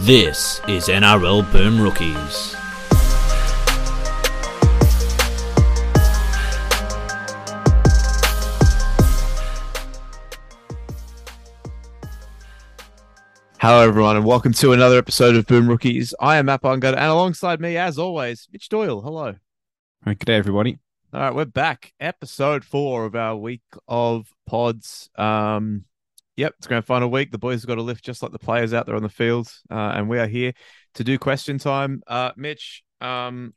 This is NRL Boom Rookies. Hello, everyone, and welcome to another episode of Boom Rookies. I am Matt Bungard, and alongside me, as always, Mitch Doyle. Hello. Good day, everybody. All right, we're back. Episode four of our week of pods. Um, yep, it's grand final week. The boys have got to lift just like the players out there on the field, uh, and we are here to do question time. Uh, Mitch, um,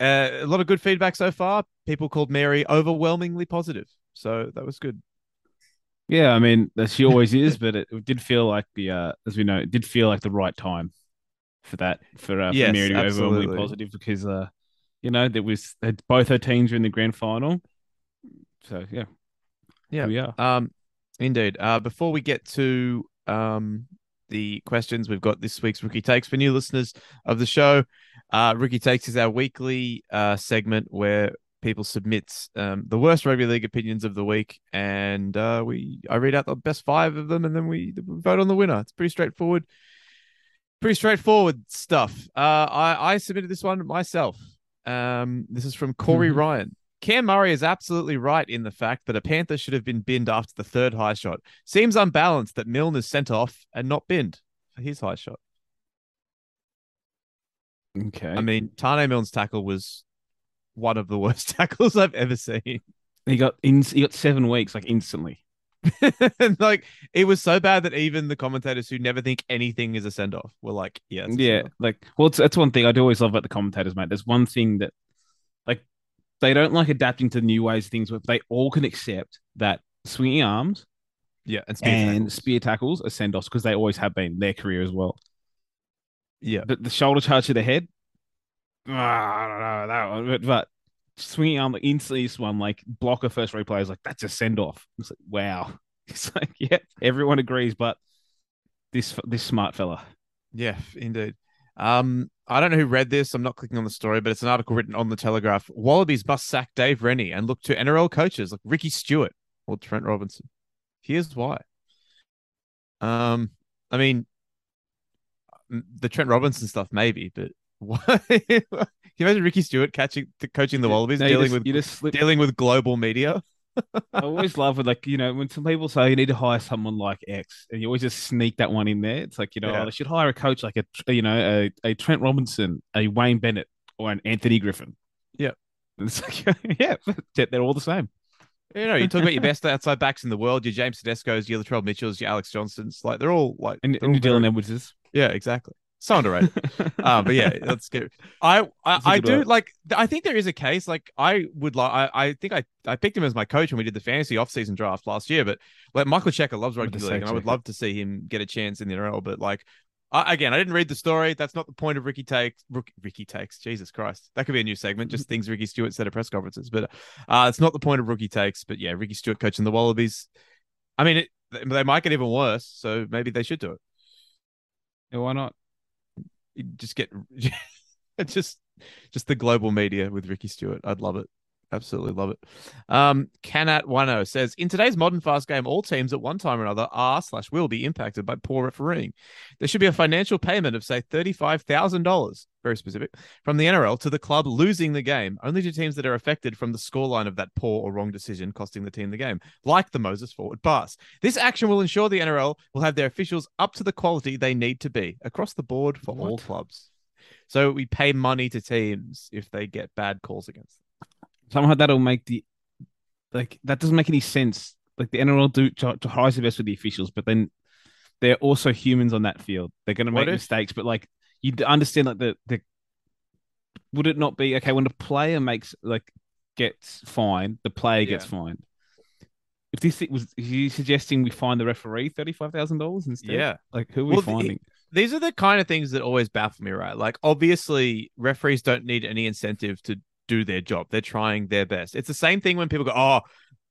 uh, a lot of good feedback so far. People called Mary overwhelmingly positive, so that was good. Yeah, I mean, she always is, but it, it did feel like the, uh, as we know, it did feel like the right time for that for, uh, Yes, for Mary to be overwhelmingly positive because, uh, you know, there was both her teams were in the grand final. So yeah, Yeah. are. Um, indeed. Uh, before we get to um the questions, we've got this week's rookie takes for new listeners of the show. Uh, rookie takes is our weekly uh segment where people submit um the worst rugby league opinions of the week, and uh, we I read out the best five of them, and then we, we vote on the winner. It's pretty straightforward. Pretty straightforward stuff. Uh, I I submitted this one myself. Um, this is from Corey Mhm. Ryan. Cam Murray is absolutely right in the fact that a Panther should have been binned after the third high shot. Seems unbalanced that Milne is sent off and not binned for his high shot. Okay. I mean, Taane Milne's tackle was one of the worst tackles I've ever seen. he got in, he got seven weeks like instantly. and like it was so bad that even the commentators who never think anything is a send off were like, yeah, Yeah, send-off. like well, it's, that's one thing I do always love about the commentators, mate. There's one thing that, like, they don't like adapting to new ways of things, but they all can accept that swinging arms yeah, and spear and tackles. spear tackles are send offs because they always have been their career as well. yeah, The, the shoulder charge to the head, ah, I don't know that one, but, but swinging arm like instantly this one like blocker first replay is like that's a send off. It's like wow, it's like yeah, everyone agrees, but this this smart fella. Yeah, indeed. Um, I don't know who read this. I'm not clicking on the story, but it's an article written on the Telegraph. Wallabies must sack Dave Rennie and look to NRL coaches like Ricky Stuart or Trent Robinson. Here's why. Um, I mean, the Trent Robinson stuff maybe, but why? Can you imagine Ricky Stuart catching, coaching the Wallabies, No, dealing just- with you just slip dealing with global media? I always love it, like you know, when some people say you need to hire someone like X, and you always just sneak that one in there. It's like you know, Yeah. oh, they should hire a coach like a you know a, a Trent Robinson, a Wayne Bennett, or an Anthony Griffin. Yeah. it's like yeah, they're all the same. You know, you talk about your best outside backs in the world, your James Tedesco's, your Latrell Mitchells, your Alex Johnstons. Like they're all like And, and all Dylan very-. Yeah, exactly. So underrated. uh, but yeah, let's get. I I, That's a I do one. like. I think there is a case. Like I would like. I, I think I I picked him as my coach when we did the fantasy offseason draft last year. But like Michael Cheika loves rugby to league, say and I would love to see him get a chance in the NRL. But like. I, again, I didn't read the story. That's not the point of Ricky takes. Ricky, Ricky takes. Jesus Christ, that could be a new segment. Just things Ricky Stuart said at press conferences. But uh, it's not the point of Rookie takes. But yeah, Ricky Stuart coaching the Wallabies. I mean, it, they might get even worse. So maybe they should do it. Yeah, why not? Just get just just the global media with Ricky Stuart. I'd love it. Absolutely love it. Um, Canat Wano says in today's modern fast game, all teams at one time or another are slash will be impacted by poor refereeing. There should be a financial payment of say thirty five thousand dollars, very specific, from the NRL to the club losing the game, only to teams that are affected from the scoreline of that poor or wrong decision costing the team the game, like the Moses forward pass. This action will ensure the NRL will have their officials up to the quality they need to be across the board for all clubs. So we pay money to teams if they get bad calls against them. Somehow that'll make the like that doesn't make any sense. Like the NRL do try- tries their best with the officials, but then they're also humans on that field. They're going to make if- mistakes, but like you understand like the the would it not be okay when a player makes like gets fined, the player gets fined. If this was, you suggesting we find the referee thirty five thousand dollars instead? Yeah. like who are we Well, the- finding? These are the kind of things that always baffle me, right? Like, obviously, referees don't need any incentive to do their job. They're trying their best. It's the same thing when people go, oh,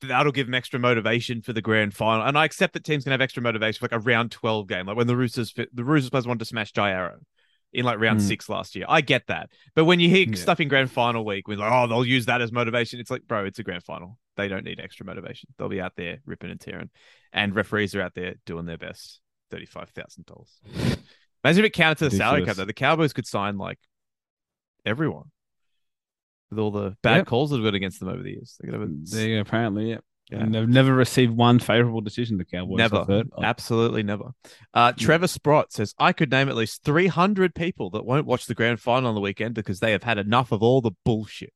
that'll give them extra motivation for the grand final. And I accept that teams can have extra motivation for like a round 12 game, like when the Roosters, the Roosters players wanted to smash Jai Arrow in like round Mm. six last year. I get that. But when you hear Yeah. stuff in grand final week, we're like, oh, they'll use that as motivation. It's like, bro, it's a grand final. They don't need extra motivation. They'll be out there ripping and tearing. And referees are out there doing their best. $35,000. Imagine if it counted to the salary cap though. The Cowboys could sign like everyone with all the bad Yep. calls that have got against them over the years. They could have a, There you apparently, yeah. Yeah. And they've never received one favorable decision, the Cowboys. never, heard. absolutely never. Uh, Trevor Sprott says I could name at least three hundred people that won't watch the grand final on the weekend because they have had enough of all the bullshit.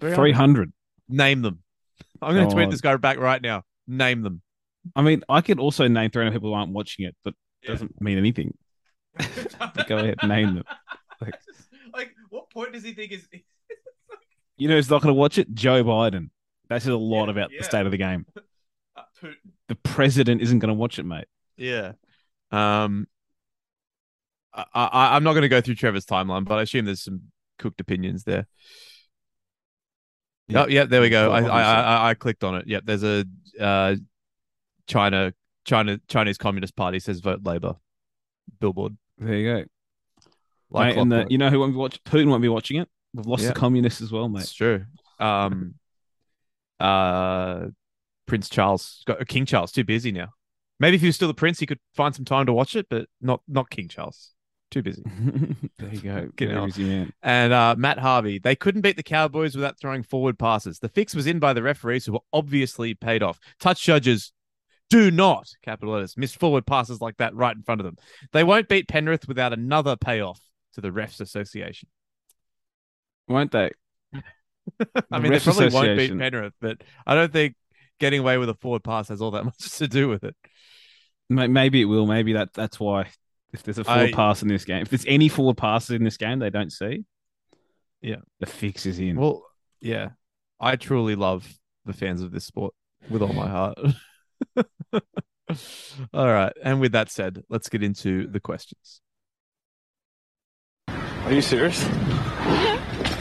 300. Name them. I'm going to tweet this guy back right now. Name them. I mean, I could also name 300 people who aren't watching it, but it doesn't mean anything. Go ahead, name them. Like- like, what point does he think is? You know who's not going to watch it? Joe Biden. That says a lot Yeah, about yeah. the state of the game. Uh. The president isn't going to watch it, mate. Yeah. Um. I, I I'm not going to go through Trevor's timeline, but I assume there's some cooked opinions there. Yeah. Oh, yeah, there we go. I, I, I I clicked on it. Yep, there's a uh, China China Chinese Communist Party says vote Labor. Billboard. There you go. Like mate, and the, you know who won't be watching? Putin won't be watching it. We've lost Yeah. the communists as well, mate. It's true. Um, uh, Prince Charles, got King Charles, too busy now. Maybe if he was still the prince, he could find some time to watch it, but not not King Charles. Too busy. there you go. Get Very busy man. And uh, Matt Harvey, they couldn't beat the Cowboys without throwing forward passes. The fix was in by the referees who were obviously paid off. Touch judges do not, capital letters, miss forward passes like that right in front of them. They won't beat Penrith without another payoff to the Refs Association. Won't they? I mean, they probably won't beat Association. Penrith, but I don't think getting away with a forward pass has all that much to do with it. Maybe it will. Maybe that that's why. If there's a forward I- pass in this game, if there's any forward passes in this game they don't see, Yeah. the fix is in. Well, yeah, I truly love the fans of this sport with all my heart. all right, and with that said, let's get into the questions. Are you serious?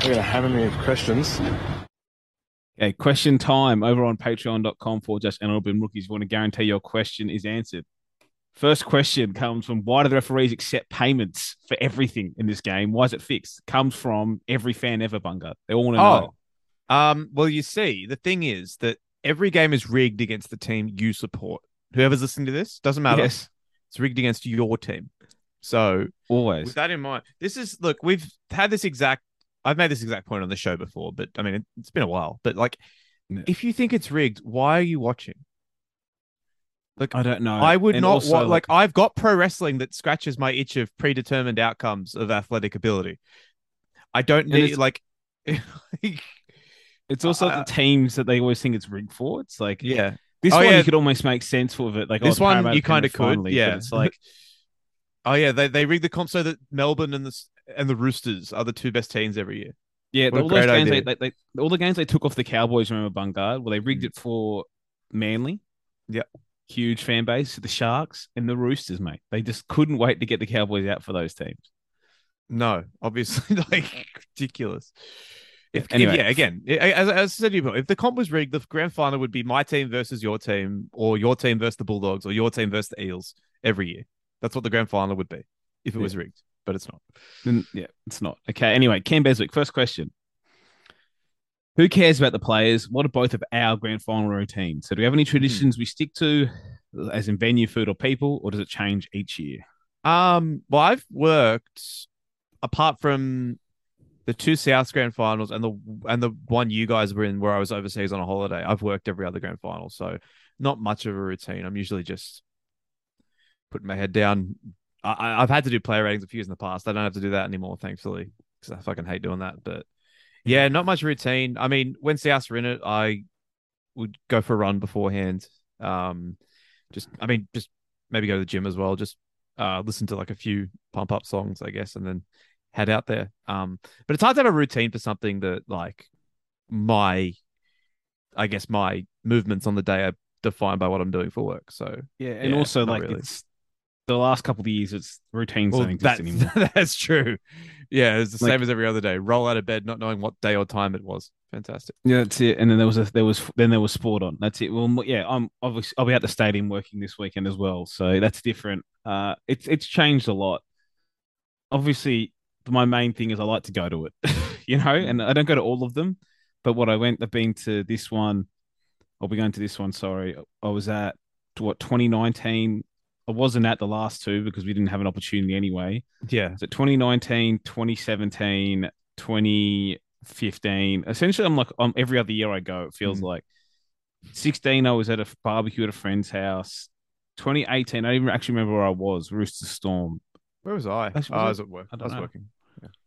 You're gonna hammer me with questions. Okay, question time over on patreon.com for just NLB rookies. You want to guarantee your question is answered. First question comes from why do the referees accept payments for everything in this game? Why is it fixed? Comes from every fan ever, Bunga. They all want to know. Oh, um, well, you see, the thing is that every game is rigged against the team you support. Whoever's listening to this doesn't matter. Yes, It's rigged against your team. So always. with that in mind, this is look, we've had this exact I've made this exact point on the show before, but I mean it, it's been a while. But like if you think it's rigged, why are you watching? Like I don't know. I would And not also, wa- like I've got pro wrestling that scratches my itch of predetermined outcomes of athletic ability. I don't need like it's also uh, the teams that they always think it's rigged for. It's like yeah. this Oh, one yeah. you could almost make sense of it. Like oh, This it's one you kind of could, finally, yeah. It's like Oh yeah, they they rig the comp so that Melbourne and the and the Roosters are the two best teams every year. Yeah, a all those games they, they, they all the games they took off the Cowboys. Remember Bungard? Well, they rigged Mm. it for Manly. Yep. huge fan base. The Sharks and the Roosters, mate. They just couldn't wait to get the Cowboys out for those teams. No, obviously, like ridiculous. If, if- Anyway. yeah, again, as, as I said before, if the comp was rigged, the grand final would be my team versus your team, or your team versus the Bulldogs, or your team versus the Eels every year. That's what the grand final would be if it was rigged, but it's not. Yeah, it's not okay. Anyway, Cam Beswick. First question: Who cares about the players? What are both of our grand final routines? So, do we have any traditions we stick to, as in venue, food, or people, or does it change each year? Um, well, I've worked apart from the two South grand finals and the and the one you guys were in where I was overseas on a holiday. I've worked every other grand final, so not much of a routine. I'm usually just putting my head down. I, I've had to do player ratings a few years in the past. I don't have to do that anymore, thankfully, because I fucking hate doing that. But yeah, not much routine. I mean, when Souths were in it, I would go for a run beforehand. Um, just I mean, just maybe go to the gym as well. Just uh, listen to like a few pump up songs, I guess, and then head out there. Um, but it's hard to have a routine for something that like my, I guess my movements on the day are defined by what I'm doing for work. So Yeah, and Yeah, also like really. it's the last couple of years, it's routines well, don't exist that's anymore. that's true. Yeah, it's the Like- same as every other day. Roll out of bed, not knowing what day or time it was. Fantastic. Yeah, that's it. And then there was a there was then there was sport on. That's it. Well, yeah, I'm obviously I'll be at the stadium working this weekend as well, so that's different. Uh, it's it's changed a lot. Obviously, my main thing is I like to go to it, you know, and I don't go to all of them, but what I went, I've been to this one. I'll be going to this one. Sorry, I was at what 2019 I wasn't at the last two because we didn't have an opportunity anyway. Yeah. So 2019, 2017, 2015. Essentially, I'm like um, every other year I go. It feels Mm. like 16. I was at a barbecue at a friend's house. 2018. I don't even actually remember where I was. Rooster Storm. Where was I? Actually, oh, was I was at work. I I, was know. working.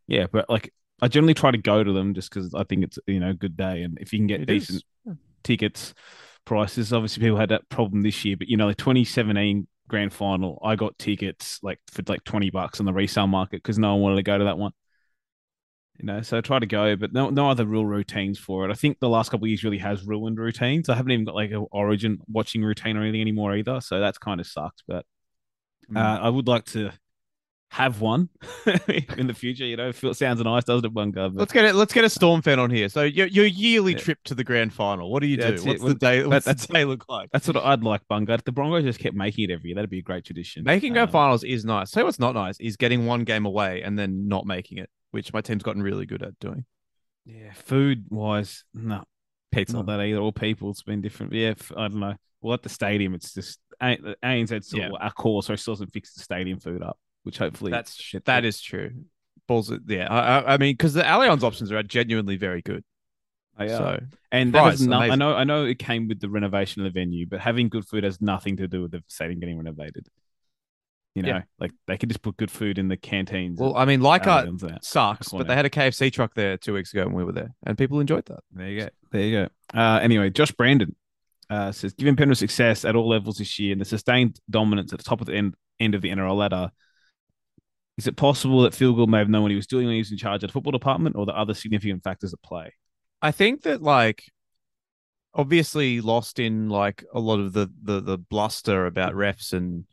Yeah, but like I generally try to go to them just because I think it's you know a good day, and if you can get It decent tickets prices. Obviously, people had that problem this year, but you know, like 2017 grand final, I got tickets like for like 20 bucks on the resale market because no one wanted to go to that one. You know, so I try to go, but no, no other real routines for it. I think the last couple of years really has ruined routines. I haven't even got like an origin watching routine or anything anymore either. So that's kind of sucked. But Mm. uh, I would like to have one in the future. You know, sounds nice, doesn't it, Bunga? But Let's get it. Let's get a Storm fan on here. So your your yearly Yeah. trip to the grand final. What do you do? That's it. What's the Well, day? What's that's- the day look like? that's what I'd like, Bunga. If the Broncos just kept making it every year, that'd be a great tradition. Making grand Um, finals is nice. Tell you what's not nice is getting one game away and then not making it, which my team's gotten really good at doing. Yeah, food wise, no, it's Pizza. not that either. All people, it's been different. Yeah, I don't know. Well, at the stadium, it's just A- ANZ still Yeah. Accor, so it still hasn't fixed the stadium food up, which hopefully That's shit. that is true. Balls. Yeah. I, I, I mean, because the Allianz options are genuinely very good. They are. So and that price, has no, I know, I know, it came with the renovation of the venue, but having good food has nothing to do with the stadium getting renovated. You know, Yeah. like they could just put good food in the canteens. well, I mean, Leichhardt Allianz there. sucks, but they had a KFC truck there two weeks ago when we were there, and people enjoyed that. There you go. There you go. Uh, anyway, Josh Brandon uh, says, given Penrith success at all levels this year and the sustained dominance at the top of the end, end of the NRL ladder, is it possible that Phil Gould may have known what he was doing when he was in charge of the football department or the other significant factors at play? I think that like obviously lost in like a lot of the the the bluster about refs and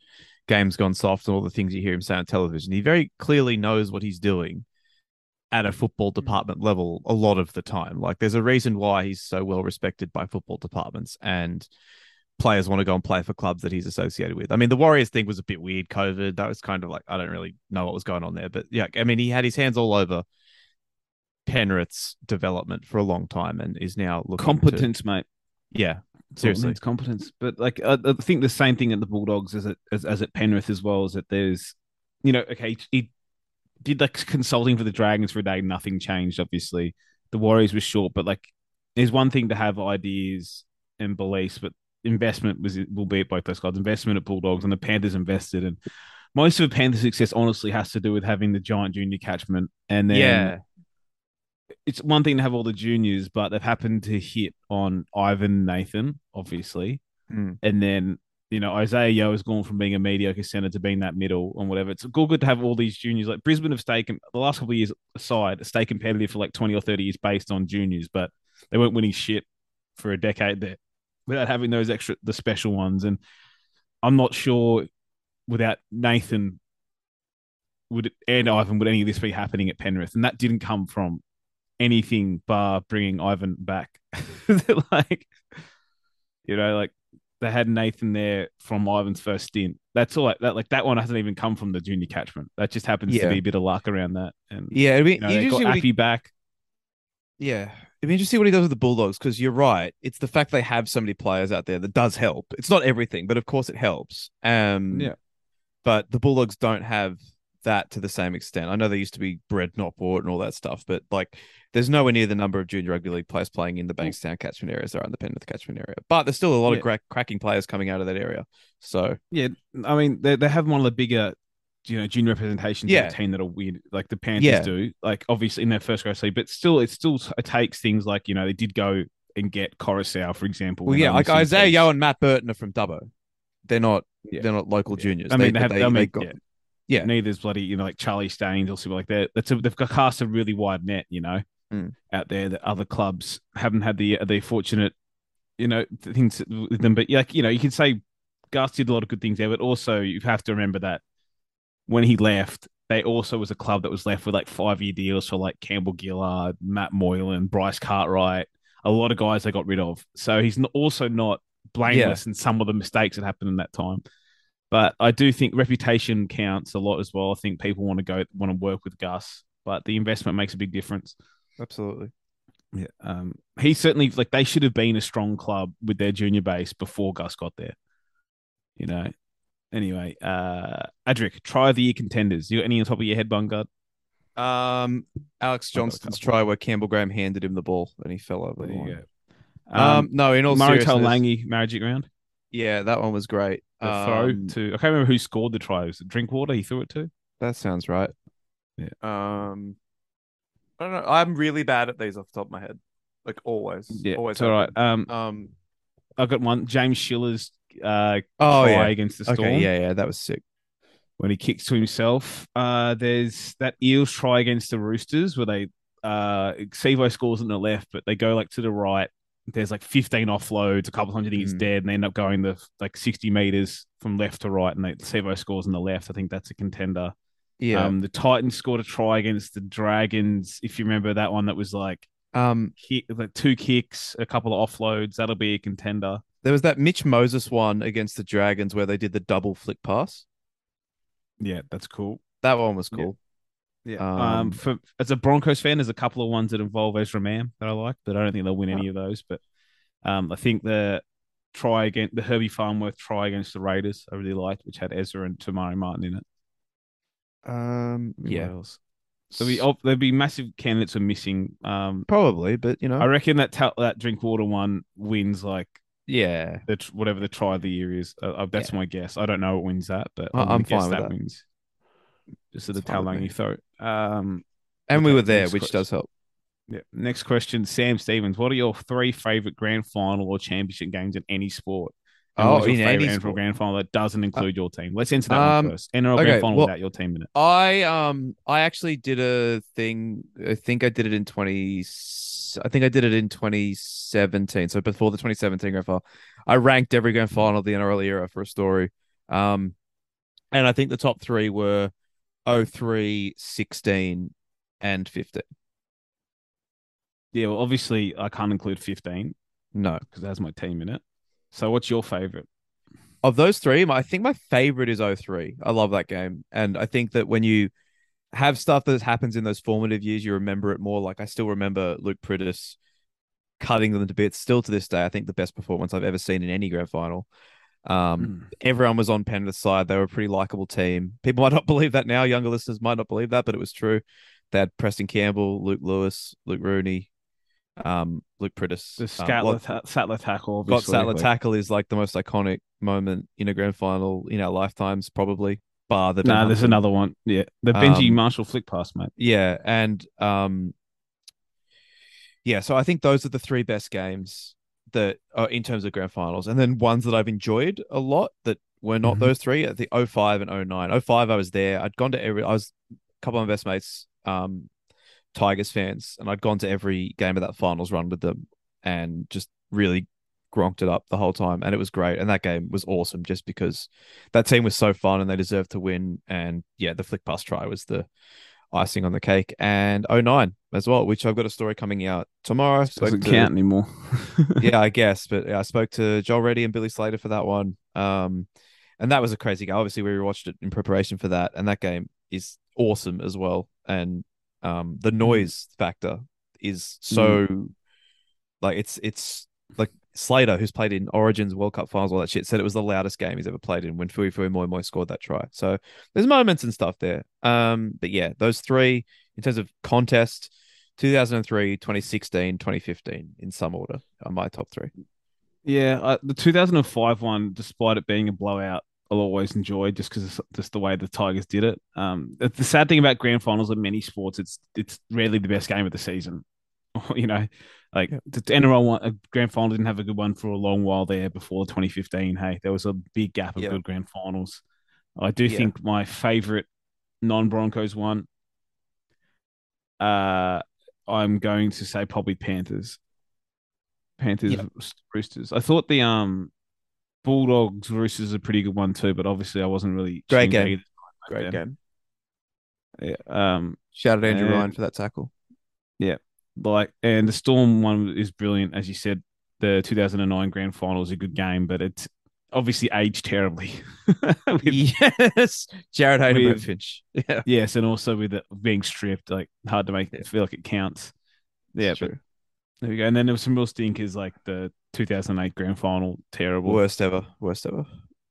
games gone soft and all the things you hear him say on television. He very clearly knows what he's doing at a football mm. department level a lot of the time. Like there's a reason why he's so well respected by football departments and players want to go and play for clubs that he's associated with. I mean, the Warriors thing was a bit weird. COVID, that was kind of like I don't really know what was going on there, but yeah, I mean, he had his hands all over Penrith's development for a long time and is now looking to- Competence, mate. yeah, seriously. means, competence. But like, I, I think the same thing at the Bulldogs as at, as, as at Penrith as well is that there's, you know, okay, he did like consulting for the Dragons for a day. Nothing changed, obviously. The Warriors was short, but like, there's one thing to have ideas and beliefs, but investment was will be at both those clubs. Investment at Bulldogs and the Panthers invested, and most of the Panthers' success honestly has to do with having the giant junior catchment, and then yeah, it's one thing to have all the juniors, but they've happened to hit on Ivan Nathan, obviously. Mm. And then, you know, Isaiah Yeo has gone from being a mediocre center to being that middle and whatever. It's good, good to have all these juniors. Like Brisbane have stayed, the last couple of years aside, stay competitive for like 20 or 30 years based on juniors, but they weren't winning shit for a decade there without having those extra, the special ones. And I'm not sure without Nathan would and Ivan would any of this be happening at Penrith, and that didn't come from anything bar bringing Ivan back. like, you know, like they had Nathan there from Ivan's first stint. That's all. Like, that like that one hasn't even come from the junior catchment. That just happens Yeah. to be a bit of luck around that. And yeah. I mean, you know, they got Appy back. Yeah. It'd be interesting see what he does with the Bulldogs because you're right. It's the fact they have so many players out there that does help. It's not everything, but of course it helps. Um, Yeah. But the Bulldogs don't have that to the same extent. I know they used to be bred, not bought, and all that stuff, but like there's nowhere near the number of junior rugby league players playing in the Bankstown catchment area as there are in the Penrith catchment area. But there's still a lot Yeah. of cracking players coming out of that area. So Yeah, I mean they they have one of the bigger, you know, junior representations Yeah. team that are weird, like the Panthers Yeah. do. Like obviously in their first grade league, but still, it still it takes things like you know they did go and get Coruscant, for example. well, yeah, like Isaiah. Yeo and Matt Burton are from Dubbo. They're not. Yeah. They're not local juniors. I mean, they, have. they, I mean, they got- yeah. Neither's bloody, you know, like Charlie Staines or something like that. That's a, they've got cast a really wide net, you know, Mm. out there that other clubs haven't had the the fortunate, you know, things with them. But like, you know, you can say Gus did a lot of good things there, but also you have to remember that when he left, they also was a club that was left with like five year deals for like Campbell Gillard, Matt Moylan, Bryce Cartwright, a lot of guys they got rid of. So he's also not blameless in some of the mistakes that happened in that time. But I do think reputation counts a lot as well. I think people want to go want to work with Gus, but the investment makes a big difference. Absolutely. Yeah, um, he certainly like they should have been a strong club with their junior base before Gus got there. You know, Anyway, uh, Adric, try of the year contenders. You got any on top of your head, Bungard? Um, Alex I've got a Johnston's try where Campbell Graham handed him the ball and he fell over. The line. go. Um, no, in all Murray seriousness, Taulagi, Magic Round. yeah, that one was great. The throw Um, to I can't remember who scored the try. Was it Drinkwater? He threw it to. That sounds right. Yeah. Um, I don't know. I'm really bad at these off the top of my head. Like always. Yeah, always. it's all right. Um. Um. I've got one. James Schiller's uh, Oh yeah. against the Storm Okay. Yeah. Yeah. That was sick. when he kicks to himself. Uh, there's that Eels try against the Roosters where they uh Sivo scores on the left, but they go like to the right. There's like 15 offloads, a couple hundred he's Mm. dead, and they end up going the like 60 meters from left to right, and they, Sivo scores on the left. I think that's a contender. Yeah. Um, the Titans scored a try against the Dragons. If you remember that one, that was like Um. kick, like two kicks, a couple of offloads. That'll be a contender. There was that Mitch Moses one against the Dragons where they did the double flick pass. Yeah, that's cool. That one was cool. Yeah. Um, Um, for as a Broncos fan, there's a couple of ones that involve Ezra Mam that I like, but I don't think they'll win any of those. But um, I think the try against the Herbie Farnworth try against the Raiders, I really liked, which had Ezra and Te Maire Martin in it. Um. Yeah. else? There'll oh, there'll be massive candidates for missing. Um, Probably, but you know. I reckon that ta- that Drinkwater one wins like yeah. the tr- whatever the try of the year is. Uh, uh, that's my guess. I don't know what wins that, but I- guess fine with that, that. wins. Just at the It's fine with me. Taulagi throw. Um, And we were there, which question. does help. Yeah. Next question, Sam Stevens. What are your three favorite grand final or championship games in any sport? Oh, in any NFL grand final that doesn't include your team? Let's answer that um, one first. NRL okay, grand final well- without your team in it. I um I actually did a thing. I think I did it in twenty. I think I did it in twenty seventeen. So before the twenty seventeen grand final, I ranked every grand final of the NRL era for a story. Um, and I think the top three were 03, 16, and fifteen. Yeah, well, obviously I can't include 15 No, because it has my team in it. So what's your favorite? of those three, I think my favorite is 03. I love that game, and I think that when you have stuff that happens in those formative years, you remember it more. Like I still remember Luke Priddis cutting them to bits. Still to this day, I think the best performance I've ever seen in any grand final. Um, everyone was on Penrith's side. They were a pretty likable team. People might not believe that now. Younger listeners might not believe that, but it was true. They had Preston Campbell, Luke Lewis, Luke Rooney, um, Luke Priddis. The um, Sattler, lot- ta- Sattler tackle, Scott. Sattler like- tackle is like the most iconic moment in a grand final in our lifetimes, probably. Bar the No, Ben there's another one. Yeah, the Benji Um, Marshall flick pass, mate. Yeah, and um, yeah. So I think those are the three best games that are in terms of grand finals, and then ones that I've enjoyed a lot that were not Mhm. those three. Think 05 and 09. 05, I was there. I'd gone to every. I was a couple of my best mates, um, Tigers fans, and I'd gone to every game of that finals run with them, and just really gronked it up the whole time, and it was great. And that game was awesome, just because that team was so fun and they deserved to win. And yeah, the flick pass try was the icing on the cake, and 09 as well, which I've got a story coming out tomorrow. Doesn't to- count anymore. yeah, I guess. But yeah, I spoke to Joel Reddy and Billy Slater for that one. Um, and that was a crazy game. Obviously, we watched it in preparation for that, and that game is awesome as well. And um, the noise factor is so like it's it's like Slater, who's played in Origins, World Cup finals, all that shit, said it was the loudest game he's ever played in when Fuifui Moimoi scored that try. So there's moments and stuff there. Um, but yeah, those three in terms of contest, 2003, 2016, 2015 in some order are my top three. Yeah, uh, the 2005 one, despite it being a blowout, I'll always enjoy just because just the way the Tigers did it. Um, the, sad thing about grand finals in many sports, it's it's rarely the best game of the season. you know, like Yeah. the NRL one, a grand final didn't have a good one for a long while there before 2015. Hey, there was a big gap of Yeah. good grand finals. I do Yeah. think my favorite non Broncos one, uh, I'm going to say probably Panthers. Panthers. Roosters. I thought the um Bulldogs Roosters is a pretty good one too, but obviously I wasn't really Great game. Great game. Yeah, um, Shout out Andrew And- Ryan for that tackle. Yeah, like and the Storm one is brilliant, as you said. The 2009 Grand Final is a good game, but it's obviously aged terribly. With- yes, Jared Hayden Finch. Yeah, yes, and also with it being stripped, like hard to make Yeah. it feel like it counts. Yeah, but there we go. And then there was some real stinkers like the 2008 Grand Final, terrible. worst ever, worst ever.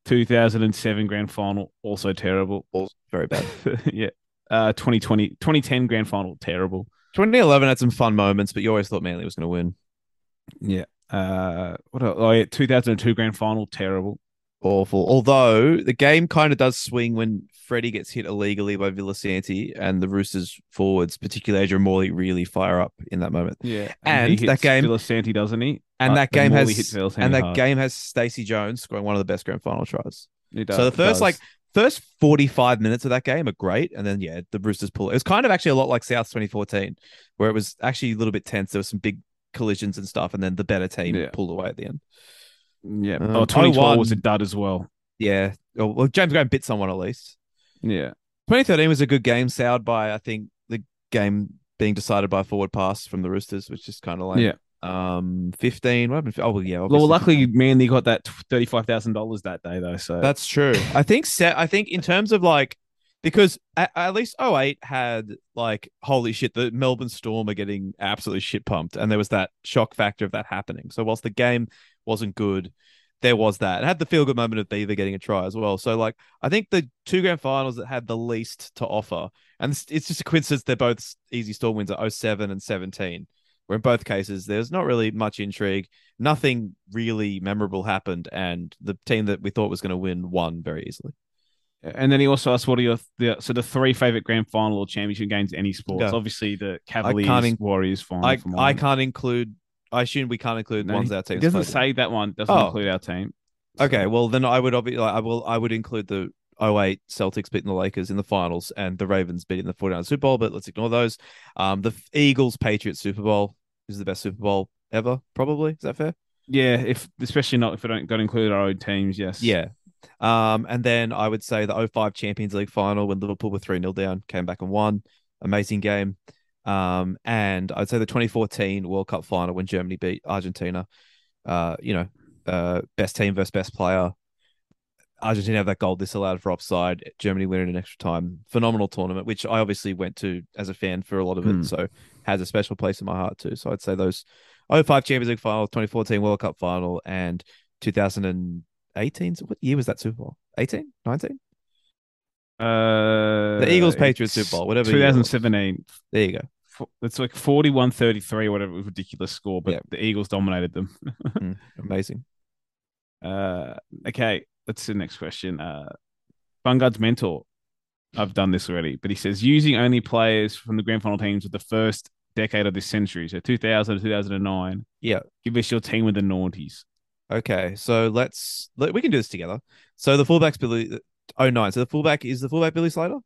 2007 grand final, also terrible. Also very bad. yeah. Uh, 2020, 2010 grand final, terrible. 2011 had some fun moments, but you always thought Manly was going to win. Yeah. Uh, what? else? Oh, yeah. 2002 grand final, terrible. Awful. Although the game kind of does swing when Freddie gets hit illegally by Villasanti and the Roosters forwards, particularly Adrian Morley, really fire up in that moment. Yeah. And he that game- Santi, doesn't he? And Uh, that game Morley has Villasanti and that hard. game has Stacey Jones scoring one of the best grand final tries. Does- so the first like first 45 minutes of that game are great and then yeah the roosters pull it was kind of actually a lot like south 2014 where it was actually a little bit tense there was some big collisions and stuff and then the better team Yeah. pulled away at the end yeah. um, oh, 2012 was a dud as well. yeah oh, well james graham bit someone at least Yeah. 2013 was a good game soured by i think the game being decided by a forward pass from the roosters which is kind of like Yeah. um 15 what happened oh well yeah Well, obviously. luckily, Manly got that thirty-five thousand dollars that day, though. So That's true. I think set. I think in terms of like because at, at least 08 had like holy shit the Melbourne Storm are getting absolutely shit pumped and there was that shock factor of that happening. So whilst the game wasn't good, there was that. It had the feel good moment of Beaver getting a try as well. So like I think the two grand finals that had the least to offer and it's, it's just a coincidence they're both easy Storm wins at 07 and 17. Where in both cases there's not really much intrigue, nothing really memorable happened, and the team that we thought was going to win won very easily. And then he also asked, "What are your the, so the three favorite grand final or championship games any sports?" Go. Obviously, the Cavaliers, can't in- Warriors final. I I can't include. I assume we can't include No, ones he- our team. Doesn't say that one. Doesn't Oh. include our team. Okay, well then I would obviously I will I would include the 08 Celtics beating the Lakers in the finals and the Ravens beating the 49ers Super Bowl, but let's ignore those. Um, the Eagles Patriots Super Bowl is the best Super Bowl ever, probably. Is that fair? Yeah, if especially not if we don't got include our own teams. Yes. Yeah. Um, and then I would say the 05 Champions League final when Liverpool were 3 0 down, came back and won. Amazing game. Um, and I'd say the 2014 World Cup final when Germany beat Argentina. Uh, you know, uh, best team versus best player. Argentina have that goal disallowed for offside. Germany win it in extra time. Phenomenal tournament, which I obviously went to as a fan for a lot of it. Mm. So has a special place in my heart too. So I'd say those 05 Champions League final, 2014 World Cup final, and 2000 and 18? What year was that Super Bowl? 18? 19? Uh, the Eagles Patriots Super Bowl, whatever. 2017. There you go. It's like 41 33, whatever ridiculous score, but yeah. the Eagles dominated them. mm, amazing. Uh, okay, see the next question. Uh, Bungard's mentor, I've done this already, but he says using only players from the grand final teams of the first decade of this century, so 2000 2009. Yeah. Give us your team with the noughties. Okay, so let's let, we can do this together. So the fullback's Billy. Oh nine. So the fullback is the fullback Billy Slater.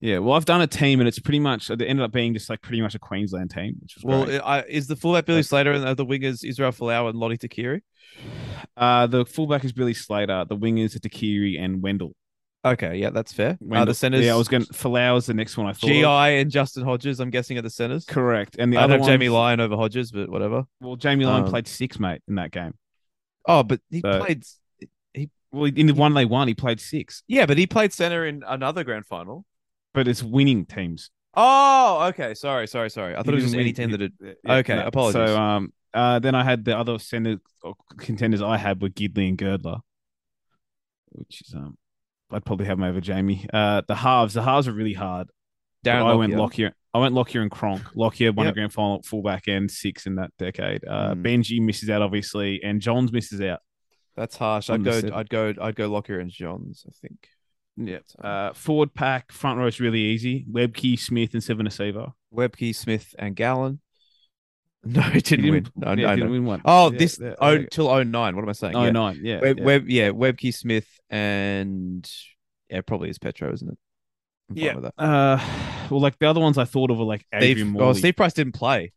Yeah, well, I've done a team, and it's pretty much it ended up being just like pretty much a Queensland team, which was Well, great. I, is the fullback Billy Slater and the wingers Israel Folau and Lote Tuqiri? Uh, the fullback is Billy Slater, the wingers are Tuqiri and Wendell. Okay, yeah, that's fair. Uh, the centers. yeah, I was going to Folau's the next one I thought. GI and Justin Hodges. I'm guessing at the centers. correct, and the I'd other have Jamie Lyon over Hodges, but whatever. Well, Jamie Lyon Um, played six, mate, in that game. Oh, but he So- played. He well, in the one they won, he played six, Yeah, but he played center in another grand final. but it's winning teams. Oh, okay. Sorry, sorry, sorry. I thought it was just didn't any team he- that did. yeah, Okay, no. apologies. So, um, uh, then I had the other center contenders I had were Gidley and Girdler, which is um, I'd probably have them over Jamie. Uh, the halves, the halves are really hard. Darren I went Lockyer. I went Lockyer and Cronk. Lockyer won Yep. a grand final fullback and six in that decade. Uh, Mm. Benji misses out obviously, and Johns misses out. That's harsh. I'd go. seven. I'd go. I'd go Lockyer and Johns. I think. Yeah. Uh, forward pack, front row is really easy. Webcke, Smith, and Seven Seaver. Webcke, Smith, and Gallen. No, it didn't, win. No, yeah, no, didn't no. win one. Oh, Yeah, this yeah, oh yeah. till oh nine. What am I saying? Oh, yeah. Yeah. Web, yeah. Web, yeah, Webcke, Smith, and yeah, probably is Petro, isn't it? I'm fine Yeah. with that. Uh, well, like the other ones I thought of were like Adrian Steve, Morley. oh, Steve Price didn't play.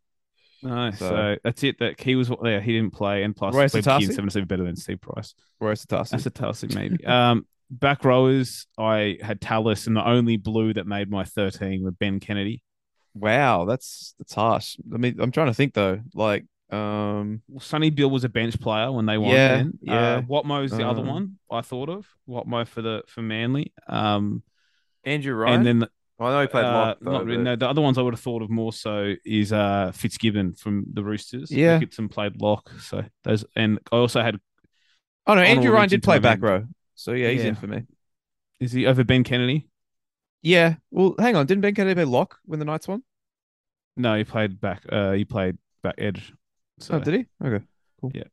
No, so, So- that's it. That he was yeah he didn't play, and plus Roy Webcke Asotasi? and Seven Seaver better than Steve Price. Roy Satasi. That's a toss maybe. um, back rowers I had Tallis, and the only blue that made my thirteen were Ben Kennedy. Wow, that's that's harsh. I mean, I'm trying to think though. Like, um, Well, Sonny Bill was a bench player when they won. Yeah, then. yeah. Uh, Watmo's the other Um, one I thought of. Watmo for the for Manly. Um, Andrew Ryan. and then I know he played uh, lock. though, not really, but- no, the other ones I would have thought of more so is uh Fitzgibbon from the Roosters. Yeah. Ricketson played lock. So those and I also had Oh no, Andrew Ryan did play back row, so yeah, he's Yeah. in for me. Is he over Ben Kennedy? Yeah. Well, hang on, didn't Ben Kennedy play lock when the Knights won? No, he played back. Uh, he played back edge. So, Oh, did he? Okay. Cool. Yeah.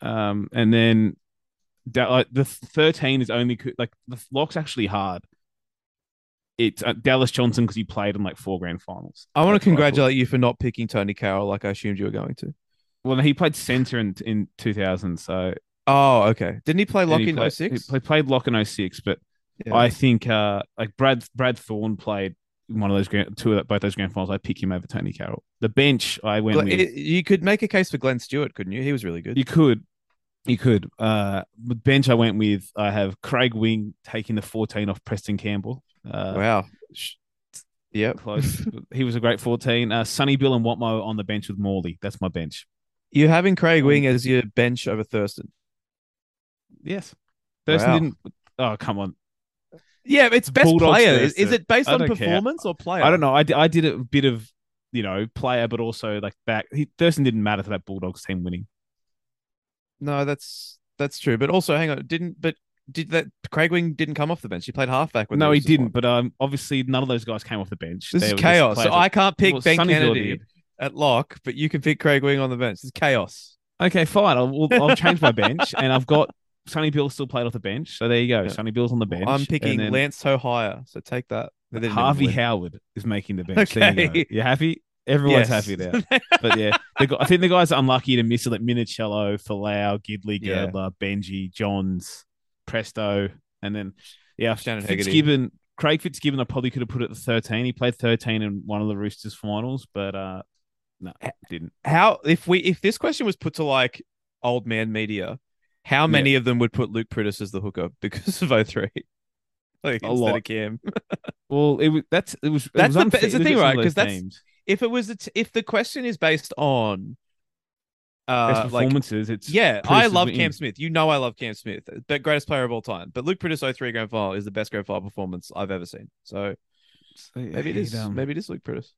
Um, and then da- like the thirteen is only co- like the lock's actually hard. It's uh, Dallas Johnson because he played in like four grand finals. I want to congratulate you for not picking Tonie Carroll like I assumed you were going to. Well, he played center in in two thousand. So Oh, okay. Didn't he play lock he in played, 06? He played lock in 06, but Yeah. I think uh like Brad Brad Thorn played one of those grand, two of both those grand finals. I pick him over Tonie Carroll. The bench I went Glenn- with. it- you could make a case for Glenn Stewart, couldn't you? He was really good. You could. You could. Uh, the bench I went with, I have Craig Wing taking the 14 off Preston Campbell. Uh, wow. Sh- Yep. Close. he was a great 14. Uh, Sonny Bill and Watmo on the bench with Morley. That's my bench. You're having Craig Wing as your bench over Thurston. Yes. Thurston Wow. didn't. Oh, come on. Yeah, it's best Bulldogs player. Is, is it based on don't care. performance or player? I don't know. I did, I did a bit of, you know, player, but also like back. He, Thurston didn't matter to that Bulldogs team winning. No, that's that's true. But also, hang on, didn't but did that Craig Wing didn't come off the bench? He played halfback. No, he didn't. But um, obviously none of those guys came off the bench. This They is chaos. So I can't pick Well, Ben Sonny Kennedy did. at lock, but you can pick Craig Wing on the bench. It's chaos. Okay, fine. I'll, I'll change my bench, and I've got Sonny Bill still played off the bench. So there you go. Yeah. Sonny Bill's on the bench. I'm picking then Lance Tohire, so take that. They didn't even Harvey. Howard is making the bench. You, Okay. go. you happy? Everyone's Yes. happy there. But yeah, I think the guys are unlucky to miss it like Minichiello, Folau, Gidley, Yeah. Girdler, Benji, Johns, Presto, and then yeah, Shannon Hegarty. Fitzgibbon. Craig Fitzgibbon, I probably could have put it at 13. He played 13 in one of the Roosters finals, but uh no, didn't. How if we if this question was put to like old man media, how many of them would put Luke Priddis as the hooker because of 03? Like A instead lot. of Cam. Well, it was that's it was it That's was the- it's the thing, right? Because that's- if it was t- if the question is based on uh best like performances. it's yeah, I love. Cam Smith. You know I love Cam Smith. The greatest player of all time. But Luke Priddis 03 grand final is the best grand final performance I've ever seen. So maybe it is um, maybe it is Luke Priddis.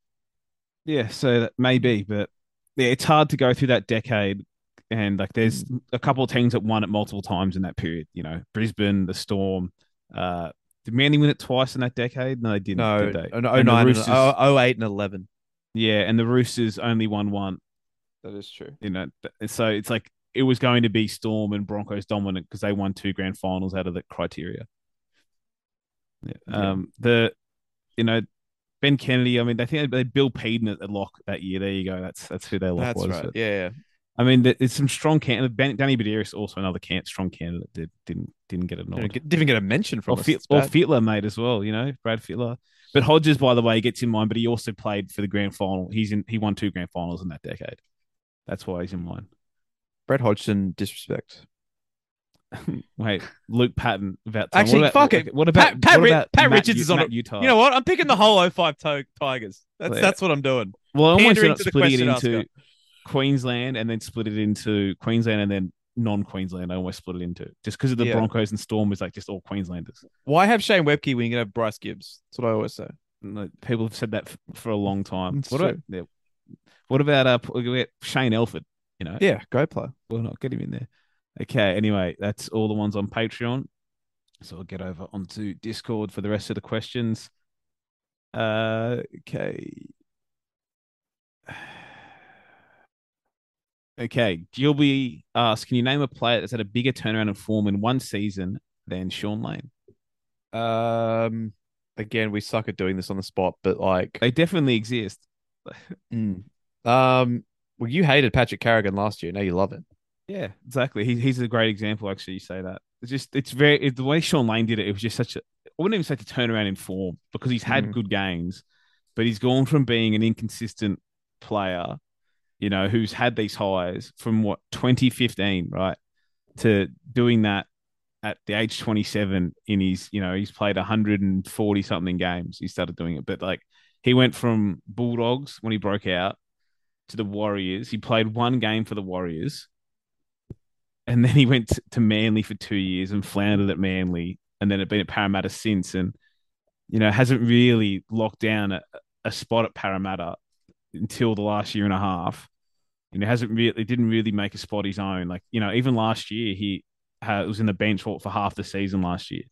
Yeah, so that maybe, but yeah, it's hard to go through that decade. And like, there's Mm. a couple of teams that won it multiple times in that period. You know, Brisbane, the Storm. Uh, did Manly win it twice in that decade? No, they didn't. No, did they? oh, no, And the 09 and, Roosters- oh, 08 and 11. yeah, and the Roosters only won one. That is true. You know, so it's like it was going to be Storm and Broncos dominant because they won two grand finals out of the criteria. Yeah. Yeah. Um, the you know Ben Kennedy. I mean, they think they Bill Peden at, at lock that year. There you go. That's that's who their lock That's was. right. Yeah, yeah. I mean, there- there's some strong candidates. Danny Buderus also another can, strong candidate. Did didn't didn't get a. Didn't, get- didn't get a mention from Or, us. Fit, or bad. Fittler made as well. You know, Brad Fittler. But Hodges, by the way, gets in mind. But he also played for the grand final. He's in. He won two grand finals in that decade. That's why he's in mine. Brett Hodgson disrespect. Wait, Luke Patten. About Tom. Actually, what about, fuck it. What about Pat- Pat what about Pat Richards is on Matt it. Utah. You know what? I'm picking the whole 05 to- Tigers. That's Yeah. that's what I'm doing. Well, I almost pandering ended up to the splitting it into Queensland and then split it into Queensland and then non-Queensland. I almost split it into just because of the Yeah. Broncos and Storm was like just all Queenslanders. Why have Shane Webcke when you can have Bryce Gibbs? That's what I always say. People have said that f- for a long time. It's what about yeah. what about uh we Shane Elford? You know, Yeah, go play. we'll not get him in there. Okay, anyway, that's all the ones on Patreon. So I'll get over onto Discord for the rest of the questions. Uh, okay. Okay, Gilby asks, can you name a player that's had a bigger turnaround in form in one season than Shaun Lane? Um, again, we suck at doing this on the spot, but like, They definitely exist. mm. um, well, you hated Patrick Carrigan last year. Now you love him. Yeah, exactly. He, he's a great example. Actually, you say that. It's just it's very it, the way Shaun Lane did it. It was just such a. I wouldn't even say to turn around in form because he's had Mhm. good games, but he's gone from being an inconsistent player, you know, who's had these highs from what 2015, right, to doing that at the age 27 in his, you know, he's played 140 something games. He started doing it, but like he went from Bulldogs when he broke out to the Warriors. He played one game for the Warriors and then he went to Manly for two years and floundered at Manly, and then had been at Parramatta since, and you know hasn't really locked down a, a spot at Parramatta until the last year and a half. You it hasn't really it didn't really make a spot his own. Like you know, even last year he uh, was in the bench for, for half the season last year.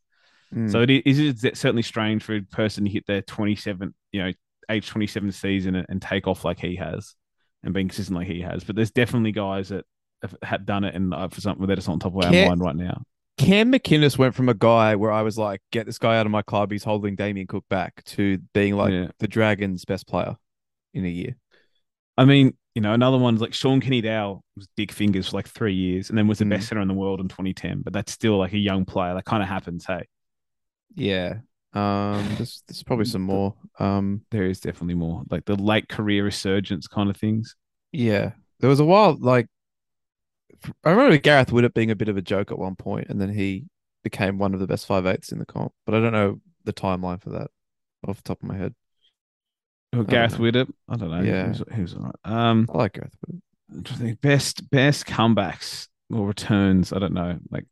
Mm. So it is it's certainly strange for a person to hit their 27, you know, age 27 season and, and take off like he has and being consistent like he has. But there's definitely guys that have had done it and uh, for something that is on top of our Can't- mind right now. Cam McInnes went from a guy where I was like, get this guy out of my club, he's holding Damien Cook back, to being like Yeah. the Dragons' best player in a year. I mean, you know, another one's like Shaun Kenny-Dowall was big fingers for like three years and then was the Mm. best center in the world in 2010. But that's still like a young player. That kind of happens. Hey, Yeah. Um, there's, there's probably some more. Um, there is definitely more like the late career resurgence kind of things. yeah. There was a while like I remember Gareth Widdop being a bit of a joke at one point, and then he became one of the best five eights in the comp. But I don't know the timeline for that off the top of my head. Or Gareth. Widdop. I don't know. Yeah. Was, he all right. Um, I like Gareth Widdop. I'm trying to think, best best comebacks or returns. I don't know. Like,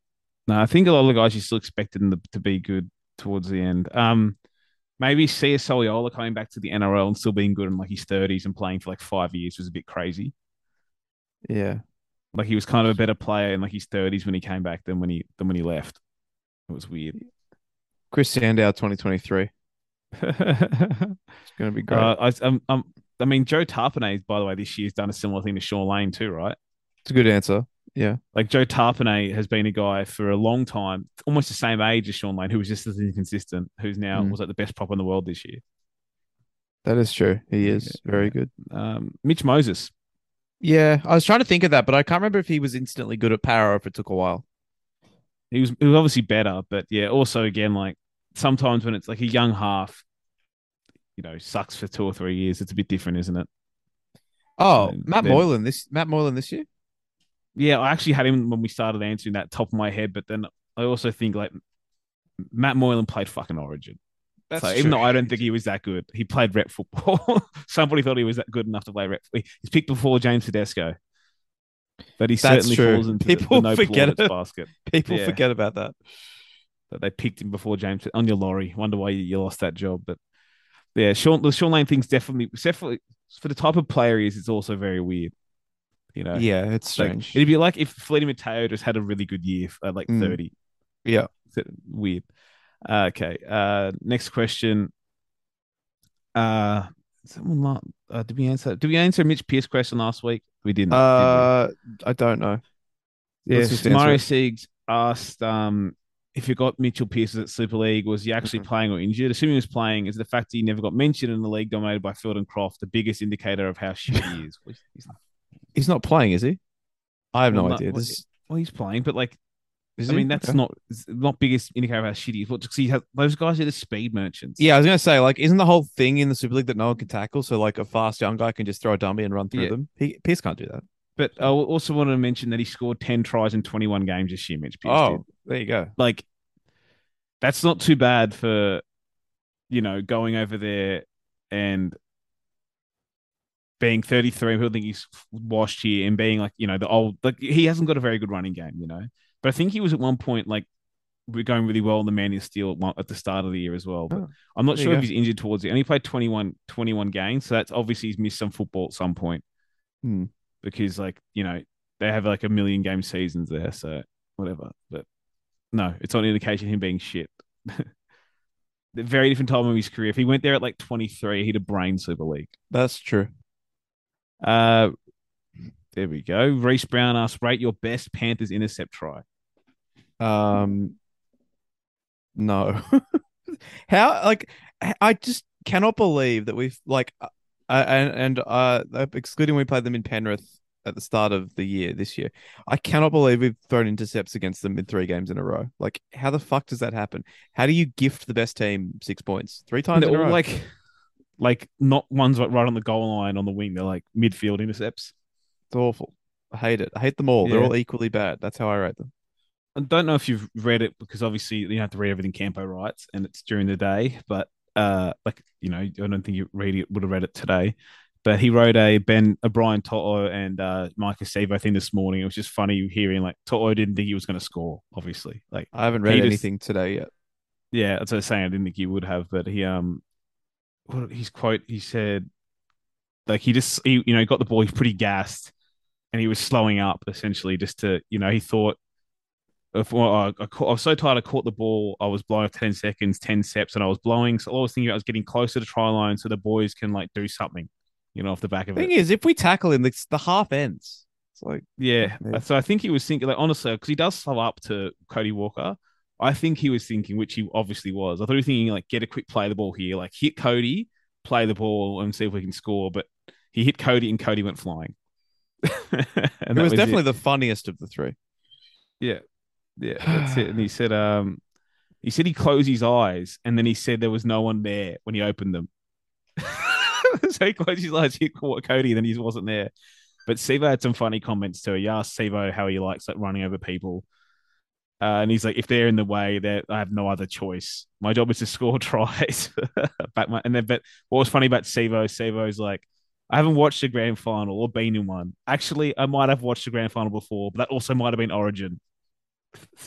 no, I think a lot of the guys you still expected them to, to be good towards the end. Um, maybe Sia Soliola coming back to the NRL and still being good in like his thirties and playing for like five years was a bit crazy. Yeah. Like he was kind of a better player in like his thirties when he came back than when he than when he left. It was weird. Chris Sandow, 2023. It's going to be great. Uh, I, um, um, I mean, Joe Tapine, by the way, this year has done a similar thing to Shaun Lane too, right? it's a good answer. Yeah. Like Joe Tapine has been a guy for a long time, almost the same age as Shaun Lane, who was just as inconsistent, who's now Mm. was like the best prop in the world this year. That is true. He is Yeah. very good. Um, Mitch Moses, Yeah, I was trying to think of that, but I can't remember if he was instantly good at power or if it took a while. he was he was obviously better, but yeah, also again, like sometimes when it's like a young half, you know, sucks for two or three years, it's a bit different, isn't it? Oh, And Matt then- Moylan this Matt Moylan this year. Yeah, I actually had him when we started answering that top of my head, but then I also think like Matt Moylan played fucking Origin. That's so even though I don't think he was that good, he played rep football. Somebody thought he was that good enough to play rep. He's picked before James Tedesco, but he That's certainly true. falls into the- People the, no forget basket. people Yeah. forget about that. That they picked him before James on your lorry. Wonder why you, lost that job, but yeah, Sean the Shaun Lane thing's definitely definitely for the type of player he is. It's also very weird. You know, Yeah, it's Like, strange. it'd be like if Feleti Mateo just had a really good year at like Mm. 30. yeah. It's weird. Uh, okay. Uh, next question. Uh, someone la- uh, did we answer? Did we answer Mitch Pearce question last week? We didn't. did we? Uh, I don't know. yes. Mario. Siegs asked um, if you got Mitchell Pearce at Super League, was he actually Mhm. playing or injured? Assuming he was playing, is the fact that he never got mentioned in the league dominated by Field and Croft the biggest indicator of how shit he is? He's, He's not playing, is he? I have no Well, no- idea. well, This well, he's playing, but like is I he? mean, that's Okay. not not biggest indicator of how shitty he is. But because he has those guys are the speed merchants. Yeah, I was gonna say, like, isn't the whole thing in the Super League that no one can tackle? So, like, a fast young guy can just throw a dummy and run through Yeah. them. He Pearce can't do that. But I also want to mention that he scored ten tries in twenty one games this year. Mitch Pearce oh, did. there you go. like that's not too bad for you know going over there and being 33 people think he's washed here and being like you know the old like he hasn't got a very good running game you know but i think he was at one point like we're going really well in the man of steel at, one, at the start of the year as well but Oh, i'm not sure if he's injured towards it and he played 21 21 games so that's obviously he's missed some football at some point Hmm. Because like you know they have like a million game seasons there so whatever but no, it's not an indication of him being shit. very different time of his career. If he went there at like 23, he'd have brain Super League. That's true. Uh, there we go. Reese Brown asks, rate your best Panthers intercept try. Um, no. How like I just cannot believe that we've like, uh, and and uh, excluding we played them in Penrith at the start of the year this year, I cannot believe we've thrown intercepts against them in three games in a row. Like, how the fuck does that happen? How do you gift the best team six points three times They're in a row? like, like not ones like right on the goal line on the wing. They're like midfield intercepts. it's awful. I hate it. I hate them all. They're all equally bad. That's how I rate them. I don't know if you've read it because obviously you have to read everything Campo writes and it's during the day, but uh, like you know, I don't think you read it would have read it today. But he wrote a Ben, a Brian To'o and uh, Mike Acevo thing this morning. It was just funny hearing like To'o didn't think he was going to score. Obviously, like I haven't read He just- anything today yet. yeah, that's what I was saying. I didn't think he would have, but he um, what his quote he said, like he just he you know got the ball, he's pretty gassed, and he was slowing up essentially just to you know he thought If, well, I, I, caught, I was so tired, I caught the ball. I was blowing 10 seconds, 10 steps, and I was blowing. So all I was thinking about was getting closer to try line so the boys can like do something, you know, off the back of it. Thing is, if we tackle him, it's the half ends. It's like Yeah. Yeah. So I think he was thinking, like, honestly, because he does slow up to Cody Walker. I think he was thinking, which he obviously was. I thought he was thinking, like, get a quick play of the ball here, like hit Cody, play the ball, and see if we can score. But he hit Cody, and Cody went flying. and it that was definitely it. the funniest of the three. yeah, yeah, that's it. And he said, um, he said he closed his eyes, and then he said there was no one there when he opened them. so he closed his eyes, hit Cody, then he wasn't there. But Sivo had some funny comments too. He asked Sivo how he likes like running over people. Uh, and he's like, if they're in the way, that I have no other choice. My job is to score tries. Back my, and then, but what was funny about Sivo? Sivo's like, I haven't watched a grand final or been in one. Actually, I might have watched a grand final before, but that also might have been Origin.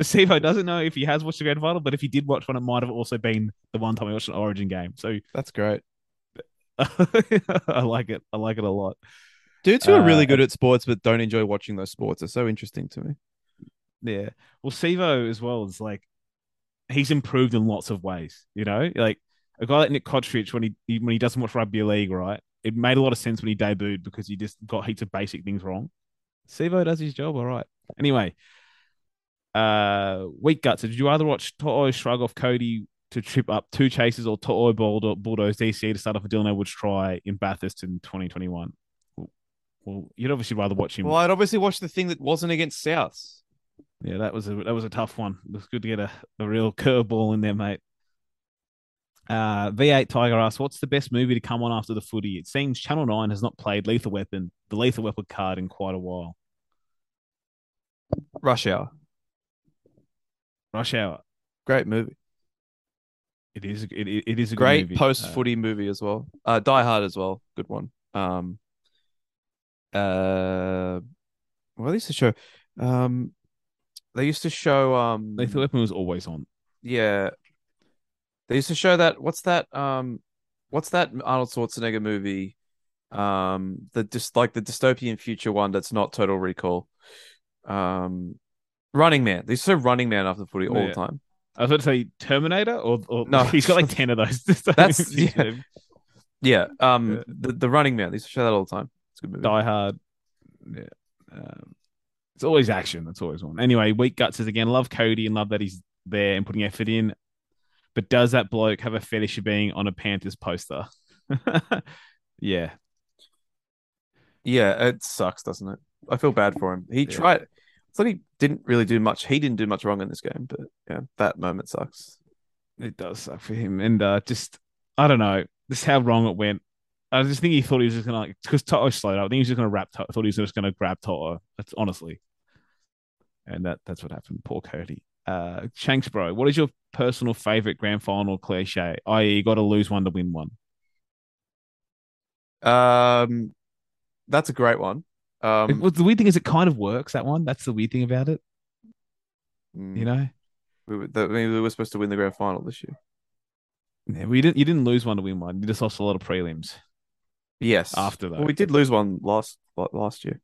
so Sivo doesn't know if he has watched the grand final, but if he did watch one, it might have also been the one time he watched an Origin game. So That's great. I like it. I like it a lot. Dudes who are really Uh, good at sports but don't enjoy watching those sports are so interesting to me. Yeah. Well, Sivo as well is like he's improved in lots of ways. You know, like a guy like Nick Cotric when he, he when he doesn't watch rugby league, right? It made a lot of sense when he debuted because he just got heaps of basic things wrong. Sivo does his job all right. Anyway, uh, weak guts. Did you either watch To'o shrug off Cody to trip up two chases or To'o Bulldo- Bulldoze DC to start off a Dylan Edwards try in Bathurst in 2021? Well, you'd obviously rather watch him Well, I'd obviously watch the thing that wasn't against Souths. Yeah, that was a that was a tough one. It was good to get a, a real curveball in there, mate. Uh, V8 Tiger asks, "What's the best movie to come on after the footy?" It seems Channel Nine has not played Lethal Weapon, the Lethal Weapon card, in quite a while. Rush Hour. Rush Hour. Great movie. It is. It, it, is a Great post Uh, footy movie as well. Uh, Die Hard as well. Good one. Um, uh, what they used to show, um, they used to show, um, Lethal Weapon was always on. yeah, they used to show that. What's that? Um, what's that Arnold Schwarzenegger movie? Um, the just like the dystopian future one that's not Total Recall. Um, Running Man. They used to show Running Man after footy all Yeah. the time. I was about to say Terminator, or, or No. he's got like ten of those. That's- yeah. Yeah. Um, Yeah. the the Running Man. They used to show that all the time. It's a good movie. Die Hard. Yeah. Um, it's always action. That's always one. Anyway, weak guts is again love Cody and love that he's there and putting effort in. But does that bloke have a fetish of being on a Panthers poster? yeah. Yeah, it sucks, doesn't it? I feel bad for him. He Yeah. tried. I thought he didn't really do much. He didn't do much wrong in this game, but yeah, that moment sucks. It does suck for him. And uh, just, I don't know, just how wrong it went. I just think he thought he was just going to, like, because To'o slowed up. I think he was just going to wrap To'o. I thought he was just going to grab To'o. That's honestly. And that that's what happened. Poor Cody. Uh, Shanks, bro, what is your personal favorite grand final cliche? I.e., you got to lose one to win one. Um, that's a great one. It- Um, well, the weird thing is, it kind of works. That one. That's the weird thing about it. mm, You know, we, were- that- we were supposed to win the grand final this year. yeah, we didn't. You didn't lose one to win one. You just lost a lot of prelims. Yes. After that, well, we did lose one last last year.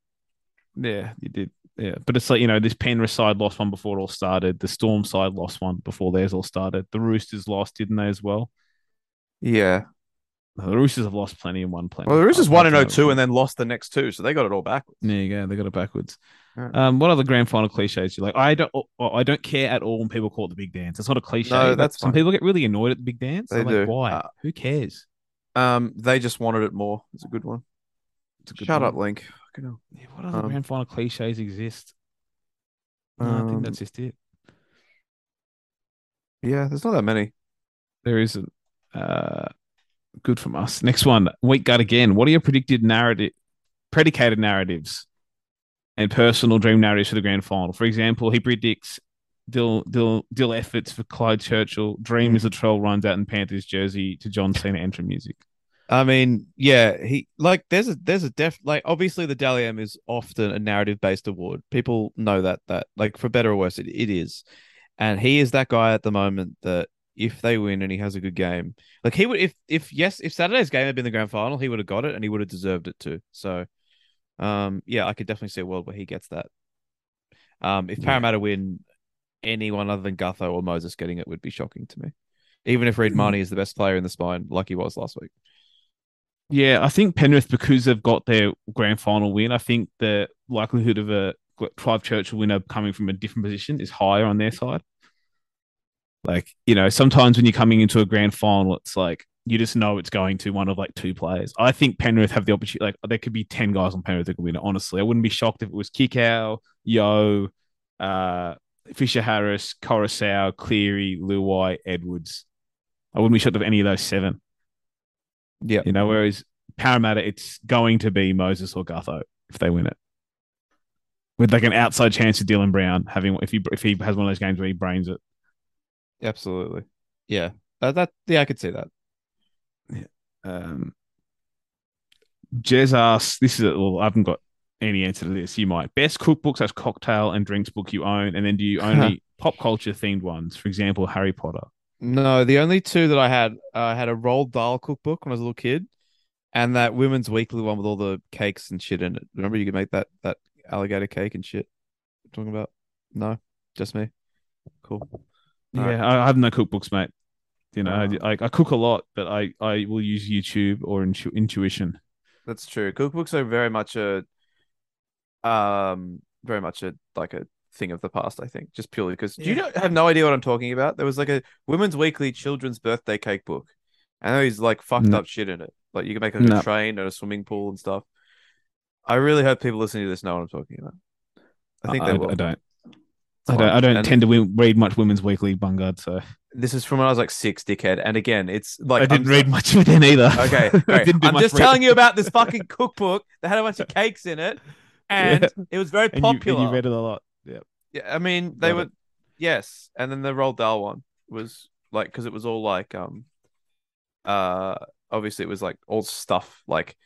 Yeah, you did. Yeah, but it's like you know, this Penrith side lost one before it all started. The Storm side lost one before theirs all started. The Roosters lost, didn't they, as well? Yeah. The Roosters have lost plenty and won plenty. Well, the Roosters won in think 02 and then lost the next two, so they got it all backwards. there you go. They got it backwards. Yeah. Um, what other grand final cliches you like? I don't. oh, I don't care at all when people call it the big dance. It's not a cliche. No, that's some fine. people get really annoyed at the big dance. They I'm do. Like, Why? Uh, Who cares? Um, they just wanted it more. It's a good one. It's a good Shut one. up, Link. Yeah, what other Um, grand final cliches exist? No, I Um, think that's just it. Yeah, there's not that many. There isn't. Uh, good from us. Next one, weak gut again. What are your predicted narrative, predicated narratives, and personal dream narratives for the grand final? For example, he predicts Dill Dill Dill efforts for Clive Churchill. Dream is the troll runs out in Panthers jersey to John Cena entry music. I mean, yeah, he like there's a there's a def like obviously the Dally M is often a narrative based award. People know that that like for better or worse it, it is. And he is that guy at the moment that if they win and he has a good game, like he would if if yes, if Saturday's game had been the grand final, he would have got it and he would have deserved it too. So um yeah, I could definitely see a world where he gets that. Um, if. Parramatta win, anyone other than Gutho or Moses getting it would be shocking to me. Even if Reed Mm. Mahoney is the best player in the spine, like he was last week. Yeah, I think Penrith because they've got their grand final win. I think the likelihood of a Clive Churchill winner coming from a different position is higher on their side. Like you know, sometimes when you're coming into a grand final, it's like you just know it's going to one of like two players. I think Penrith have the opportunity. Like there could be ten guys on Penrith that could win it. Honestly, I wouldn't be shocked if it was Kikau, Yeo, uh, Fisher Harris, Koroisau, Cleary, Luai, Edwards. I wouldn't be shocked if any of those seven. Yeah. You know, whereas Parramatta, it's going to be Moses or Gutho if they win it. With like an outside chance of Dylan Brown having if he if he has one of those games where he brains it. Absolutely. Yeah. Uh, that yeah, I could see that. Um, Jez asks, this is well, I haven't got any answer to this. You might best cookbooks as cocktail and drinks book you own, and then do you only pop culture themed ones? For example, Harry Potter. No, the only two that I had, uh, I had a Roald Dahl cookbook when I was a little kid, and that Women's Weekly one with all the cakes and shit in it. Remember, you could make that that alligator cake and shit. Talking about? No, just me. Cool. Yeah. I, have no cookbooks, mate. You know, Oh. I, I I cook a lot, but I I will use YouTube or intu- intuition. That's true. Cookbooks are very much a, um, very much a like a thing of the past. I think just purely because do you Yeah. know, have no idea what I'm talking about? There was like a Women's Weekly children's birthday cake book, and there was like fucked No. up shit in it. Like you can make like, No. a train and a swimming pool and stuff. I really hope people listening to this know what I'm talking about. I think I, they will. I don't. I don't. I don't And tend to win, read much Women's Weekly, Bungard. So This is from when I was like six, dickhead. And again, it's like I didn't I'm- read much of it then either. Okay, I great. didn't do I'm just reading. telling you about this fucking cookbook that had a bunch of cakes in it, and Yeah. it was very and you, and popular. you read it a lot. Yeah. Yeah, I mean they Got were it. yes, and then the Roald Dahl one was like because it was all like um uh obviously it was like all stuff like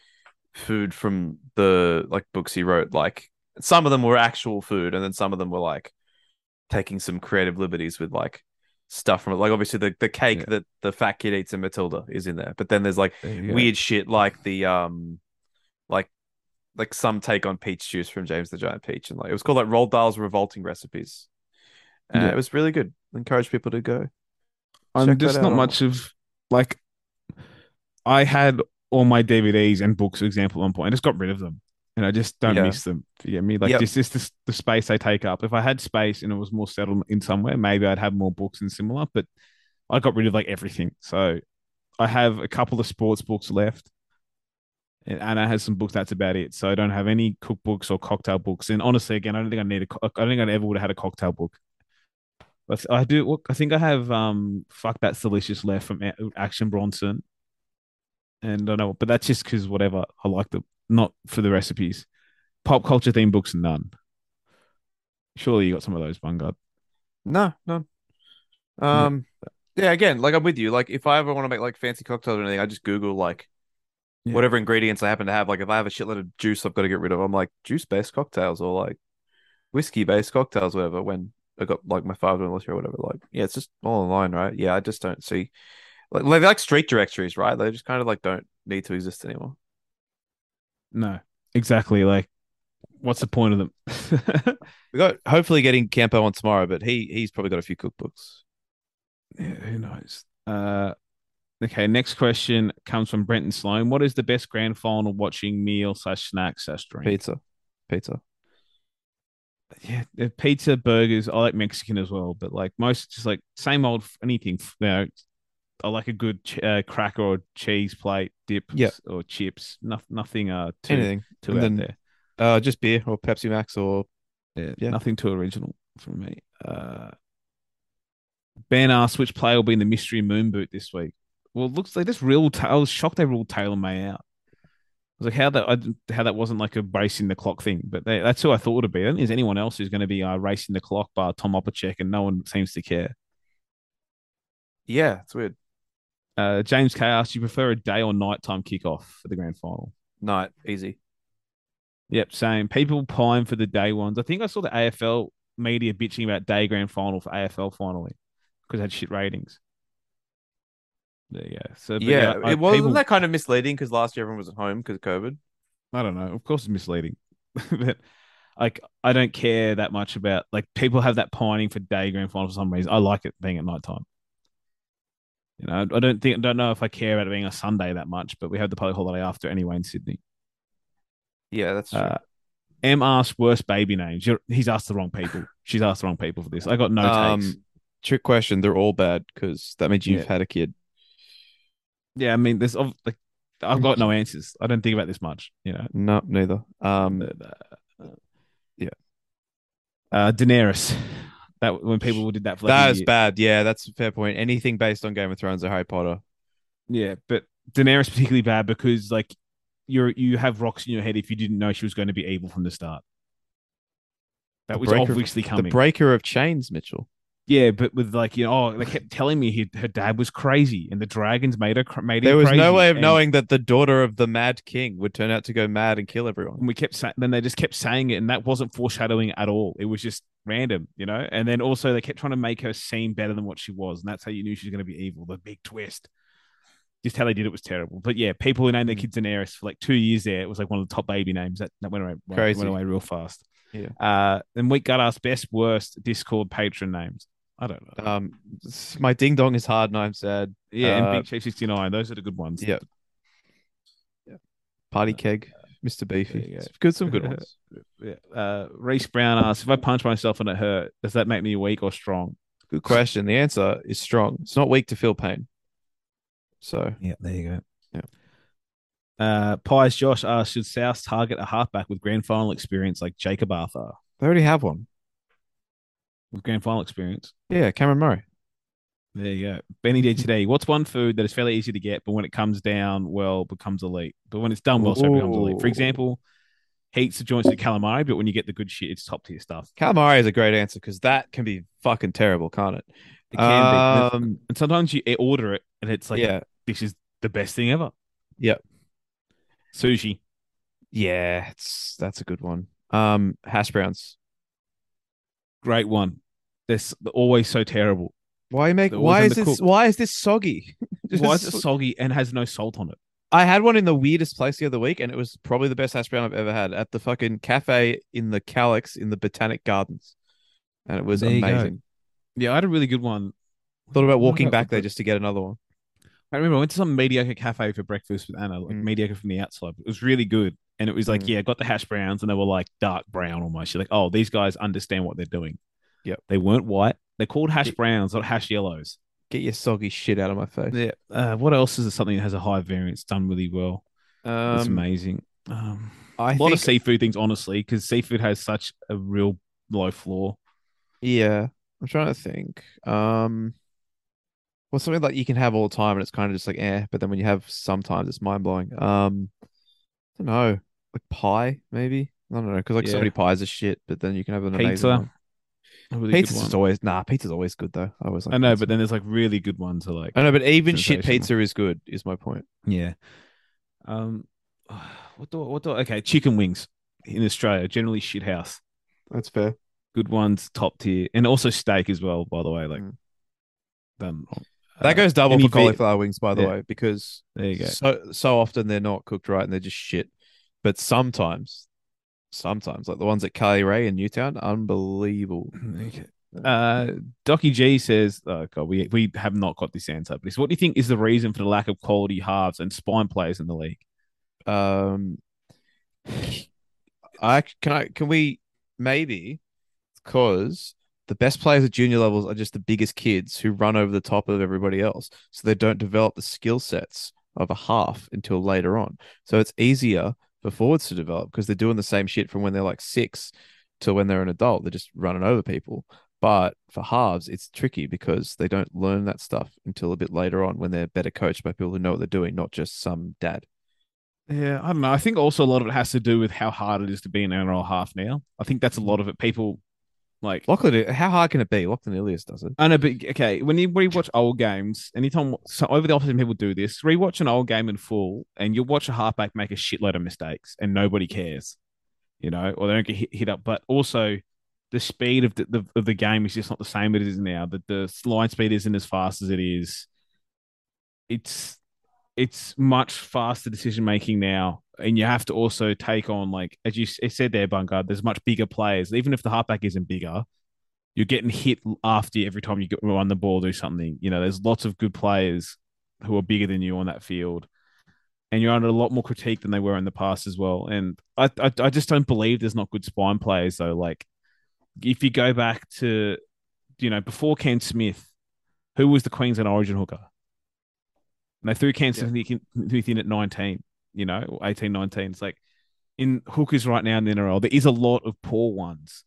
food from the like books he wrote like some of them were actual food and then some of them were like taking some creative liberties with like stuff from it like obviously the the cake Yeah. that the fat kid eats in Matilda is in there but then there's like go. weird shit like the um like like some take on peach juice from James the Giant Peach and like it was called like Roald Dahl's revolting recipes. Uh, Yeah. It was really good. Encourage people to go. I'm Check just not much of like I had all my DVDs and books, for example, one point. I just got rid of them. And I just don't Yeah. miss them. You get me? Like Yep. just, just the, the space they take up. If I had space and it was more settled in somewhere, maybe I'd have more books and similar. But I got rid of like everything. So I have a couple of sports books left. And Anna has some books. That's about it. So I don't have any cookbooks or cocktail books. And honestly, again, I don't think I need a. co- I don't think I ever would have had a cocktail book. But I do. I think I have. Um, fuck that's delicious left from Action Bronson. And I don't know, but that's just because whatever I like them, not for the recipes. Pop culture themed books, none. Surely you got some of those, Bungard. No, no. Um yeah, again, like I'm with you. Like if I ever want to make like fancy cocktails or anything, I just Google like Yeah. whatever ingredients I happen to have. Like if I have a shitload of juice I've got to get rid of, I'm like juice based cocktails or like whiskey based cocktails, whatever, when I got like my father in law or whatever. Like, yeah, it's just all online, right? Yeah, I just don't see like, like like street directories, right? They just kind of like don't need to exist anymore. No, exactly. Like, what's the point of them? We got hopefully getting Campo on tomorrow, but he he's probably got a few cookbooks. Yeah, who knows? Uh, okay, next question comes from Brenton Sloan. What is the best grand final watching meal slash snack slash drink? Pizza. Pizza. Yeah, pizza, burgers. I like Mexican as well, but like most, just like same old anything. You know, I like a good ch- uh, cracker or cheese plate dip, Yeah. or chips. No, nothing uh too Anything. too And out then- there. Uh just beer or Pepsi Max or Yeah, Yeah. nothing too original for me. Uh, ben asked which player will be in the mystery moon boot this week. Well, it looks like this real. I was shocked they ruled Taylor May out. I was like, how that I, how that wasn't like a racing the clock thing, but they, that's who I thought it'd be. I there's anyone else who's going to be uh, racing the clock bar Tom Opacic, and no one seems to care. Yeah, it's weird. Uh, James K asked, "You prefer a day or nighttime kickoff for the grand final?" Night, easy. Yep, same. People pine for the day ones. I think I saw the AFL media bitching about day grand final for AFL finally because it had shit ratings. There you go. So yeah, I- it wasn't people- that kind of misleading because last year everyone was at home because of COVID. I don't know. Of course, it's misleading. but like I don't care that much about like people have that pining for day grand final for some reason. I like it being at night time. You know, I don't think don't know if I care about it being a Sunday that much, but we have the public holiday after anyway in Sydney. Yeah, that's true. Uh, M asked worst baby names. You're, he's asked the wrong people. She's asked the wrong people for this. I got no takes. um, trick question. They're all bad because that means you've Yeah. had a kid. Yeah, I mean, there's like I've got no answers. I don't think about this much. You know, No, neither. Um, uh, Yeah. Uh, Daenerys. That when people did that for like that is bad. Yeah, that's a fair point. Anything based on Game of Thrones or Harry Potter. Yeah, but Daenerys particularly bad because like you're you have rocks in your head if you didn't know she was going to be evil from the start. That The was obviously The coming. breaker of chains, Mitchell. Yeah, but with like you know, oh, they kept telling me he, her dad was crazy and the dragons made her made him There was crazy, no way of and- knowing that the daughter of the Mad King would turn out to go mad and kill everyone. And we kept saying, then they just kept saying it, and that wasn't foreshadowing at all. It was just random, you know. And then also they kept trying to make her seem better than what she was, and that's how you knew she was going to be evil. The big twist. Just how they did it was terrible. But yeah, people who named their Mm. kids Daenerys for like two years there, it was like one of the top baby names. That, that went away Crazy. went away real fast. Yeah. Uh, then we got us best worst Discord patron names. I don't know. Um, my ding dong is hard and I'm sad. yeah, uh, and Big Chief sixty nine. Those are the good ones. Yeah. yeah. Party keg, Mr. Beefy. go. Good, some good ones. Yeah. Uh, Reese Brown asks, if I punch myself and it hurt, does that make me weak or strong? Good question. The answer is strong. It's not weak to feel pain. So Yeah, there you go. Yeah. Uh, Pies Josh asks, should South target a halfback with grand final experience like Jakob Arthur? they already have one. With grand final experience. Yeah, Cameron Murray. There you go. Benny D today. What's one food that is fairly easy to get, but when it comes down well, becomes elite? But when it's done well, so it becomes elite. For example, heats of joints at calamari, but when you get the good shit, it's top tier stuff. Calamari is a great answer because that can be fucking terrible, can't it? It can be. Um, And sometimes you order it and it's like, yeah, this is the best thing ever. Yep. Sushi. yeah, it's that's a good one. Um, hash browns. Great one. They're always so terrible. Why make? Why is this? Why is this soggy? Why is it soggy and has no salt on it? I had one in the weirdest place the other week, and it was probably the best hash brown I've ever had at the fucking cafe in the Calyx in the Botanic Gardens, and it was There amazing. Yeah, I had a really good one. Thought about walking about back there just to get another one. I remember I went to some mediocre cafe for breakfast with Anna, like Mm. mediocre from the outside. It was really good. And it was like, Mm. yeah, got the hash browns and they were like dark brown almost. You're like, oh, these guys understand what they're doing. Yep. They weren't white. They're called hash browns, not hash yellows. Get your soggy shit out of my face. Yeah. Uh, what else is something that has a high variance done really well? It's Um, amazing. Um, I a lot think, of seafood things, honestly, because seafood has such a real low floor. yeah, I'm trying to think. Um, well, something like you can have all the time, and it's kind of just like eh, but then when you have sometimes, it's mind blowing. Um, I don't know, like pie maybe. I don't know because like so many pies are shit, but then you can have an amazing Pizza. one. A really good Pizza's one. always nah. Pizza's always good though. I always like I know, pizza. but then there's like really good ones. Are like I know, but even shit pizza is good. Is my point. Yeah. Um, what do what do okay? Chicken wings in Australia generally shit house. That's fair. Good ones, top tier, and also steak as well. By the way, like Mm. That Uh, goes double for cauliflower wings, by the Yeah. way, because There you go. so so often they're not cooked right and they're just shit. But sometimes, sometimes like the ones at Carly Ray in Newtown, unbelievable. Okay. Uh, Docky G says, "Oh God, we we have not got this answer." But it's, what do you think is the reason for the lack of quality halves and spine players in the league? Um, I can I can we maybe because the best players at junior levels are just the biggest kids who run over the top of everybody else, so they don't develop the skill sets of a half until later on. So it's easier for forwards to develop because they're doing the same shit from when they're like six to when they're an adult. They're just running over people. But for halves, it's tricky because they don't learn that stuff until a bit later on when they're better coached by people who know what they're doing, not just some dad. Yeah, I don't know. I think also a lot of it has to do with how hard it is to be an NRL half now. I think that's a lot of it. People like Lachlan, how hard can it be? Lachlan Ilias does it. I know, but okay, when you rewatch old games, anytime so over the opposite people do this, rewatch an old game in full, and you'll watch a halfback make a shitload of mistakes, and nobody cares, you know, or they don't get hit, hit up. But also, the speed of the, the of the game is just not the same as it is now. The the line speed isn't as fast as it is. It's it's much faster decision making now, and you have to also take on like as you said there, Bungard. There's much bigger players. Even if the halfback isn't bigger, you're getting hit after you every time you get run the ball, or do something. You know, there's lots of good players who are bigger than you on that field, and you're under a lot more critique than they were in the past as well. And I, I, I just don't believe there's not good spine players though. Like if you go back to, you know, before Ken Smith, who was the Queensland Origin hooker? And they threw Ken Yeah. Smith in- at 19, you know, or 18, 19. It's like in hookers right now in the NRL, there is a lot of poor ones.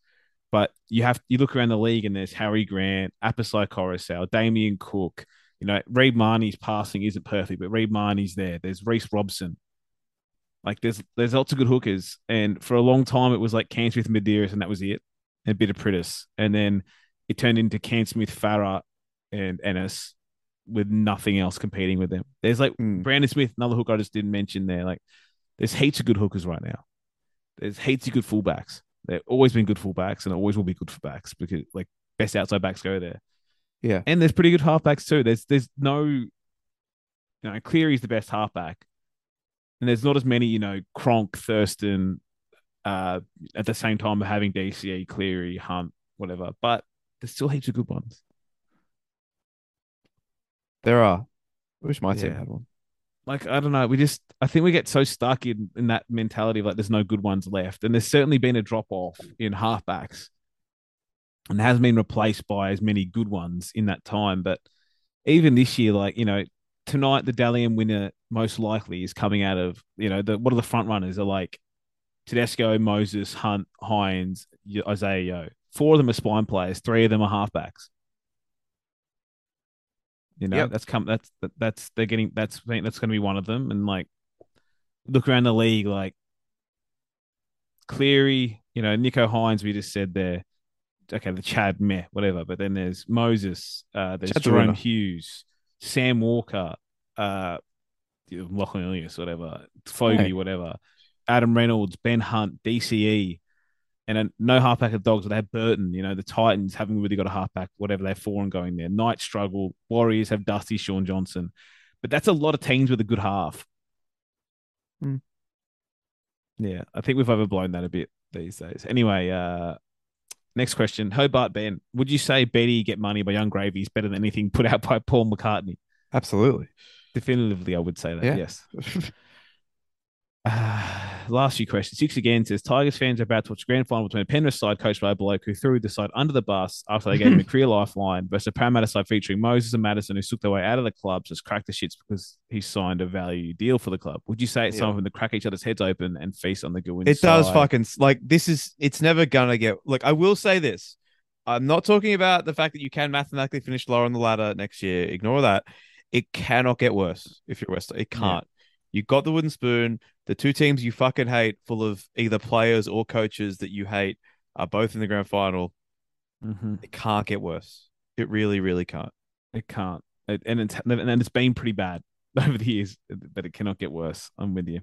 But you have you look around the league and there's Harry Grant, Apisai Koroisau, Damien Cook. You know, Reed Mahoney's passing isn't perfect, but Reed Mahoney's there. There's Reese Robson. Like there's there's lots of good hookers, and for a long time it was like Cam Smith, Medeiros, and that was it, and a bit of Priddis, and then it turned into Cam Smith, Farah, and Ennis, with nothing else competing with them. There's like Hmm. Brandon Smith, another hook I just didn't mention there. Like there's heaps of good hookers right now. There's heaps of good fullbacks. There've always been good fullbacks, and always will be good fullbacks because like best outside backs go there. Yeah. And there's pretty good halfbacks too. There's there's no, you know, Cleary's the best halfback, and there's not as many, you know, Cronk, Thurston, uh, at the same time having DCE, Cleary, Hunt, whatever. But there's still heaps of good ones. There are. I wish my team Yeah. had one. Like I don't know, we just I think we get so stuck in in that mentality of like there's no good ones left, and there's certainly been a drop off in halfbacks, and hasn't been replaced by as many good ones in that time. But even this year, like you know, tonight the Dally M winner most likely is coming out of you know the what are the front runners are like Tedesco, Moses, Hunt, Hynes, Isaiah Yeo. Four of them are spine players. Three of them are halfbacks. You know, Yep. that's come. That's that, that's they're getting. That's that's going to be one of them. And like, look around the league, like Cleary, you know, Nicho Hynes. We just said there. Okay, the Chad meh, whatever. But then there's Moses. Uh, there's Chad's Jerome. Hughes, Sam Walker, uh, Lachlan Ilias, whatever, Fogarty, Hey. whatever, Adam Reynolds, Ben Hunt, DCE, and then no halfback of dogs. But they have Burton. You know, the Titans haven't really got a halfback, whatever. They have four and going there. Knight struggle. Warriors have Dusty, Shaun Johnson, but that's a lot of teams with a good half. Hmm. Yeah, I think we've overblown that a bit these days. Anyway, uh, next question: Hobart Ben, would you say Betty get money by Yung Gravy is better than anything put out by Paul McCartney? Absolutely. Definitively, I would say that. Yeah. Yes. Uh, last few questions. Six again says Tigers fans are about to watch a grand final between a Penrith side coached by a bloke who threw the side under the bus after they gave him a career lifeline versus a Parramatta side featuring Moses and Madison who took their way out of the club, just cracked the shits because he signed a value deal for the club. Would you say it's Yeah. them to crack each other's heads open and feast on the good wins? It does fucking like this is it's never gonna get like I will say this. I'm not talking about the fact that you can mathematically finish lower on the ladder next year. Ignore that. It cannot get worse if you're West. It can't. You got the wooden spoon. The two teams you fucking hate, full of either players or coaches that you hate, are both in the grand final. Mhm. It can't get worse. It really, really can't. It can't. It, and it's and it's been pretty bad over the years, but it cannot get worse. I'm with you.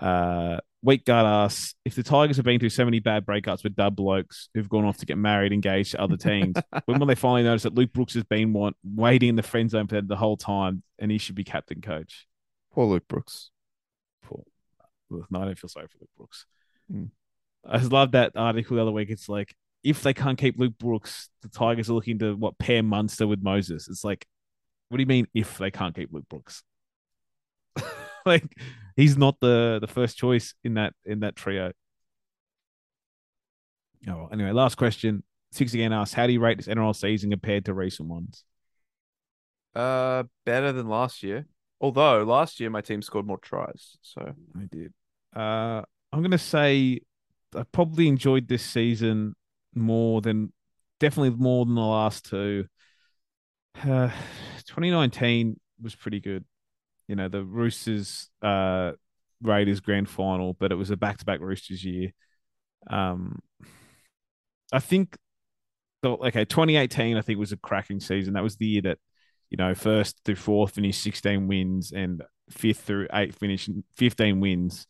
Uh, Weak guard asks if the Tigers have been through so many bad breakups with dub blokes who've gone off to get married, engaged to other teams. when will they finally notice that Luke Brooks has been want, waiting in the friend zone for them the whole time, and he should be captain coach? Poor Luke Brooks. Poor. Ugh, No, I don't feel sorry for Luke Brooks. Mm. I just love that article the other week. It's like if they can't keep Luke Brooks, the Tigers are looking to what pair Munster with Moses. It's like, what do you mean if they can't keep Luke Brooks? like he's not the the first choice in that in that trio. Oh, well, anyway, last question. Six again asks, how do you rate this NRL season compared to recent ones? Uh, better than last year. Although last year my team scored more tries. So I did. Uh, I'm gonna say I probably enjoyed this season more than definitely more than the last two. Uh, 2019 was pretty good. You know, the Roosters uh Raiders grand final, but it was a back to back Roosters year. Um, I think okay 2018 I think was a cracking season. That was the year that you know first through fourth finished 16 wins and fifth through eighth finished 15 wins.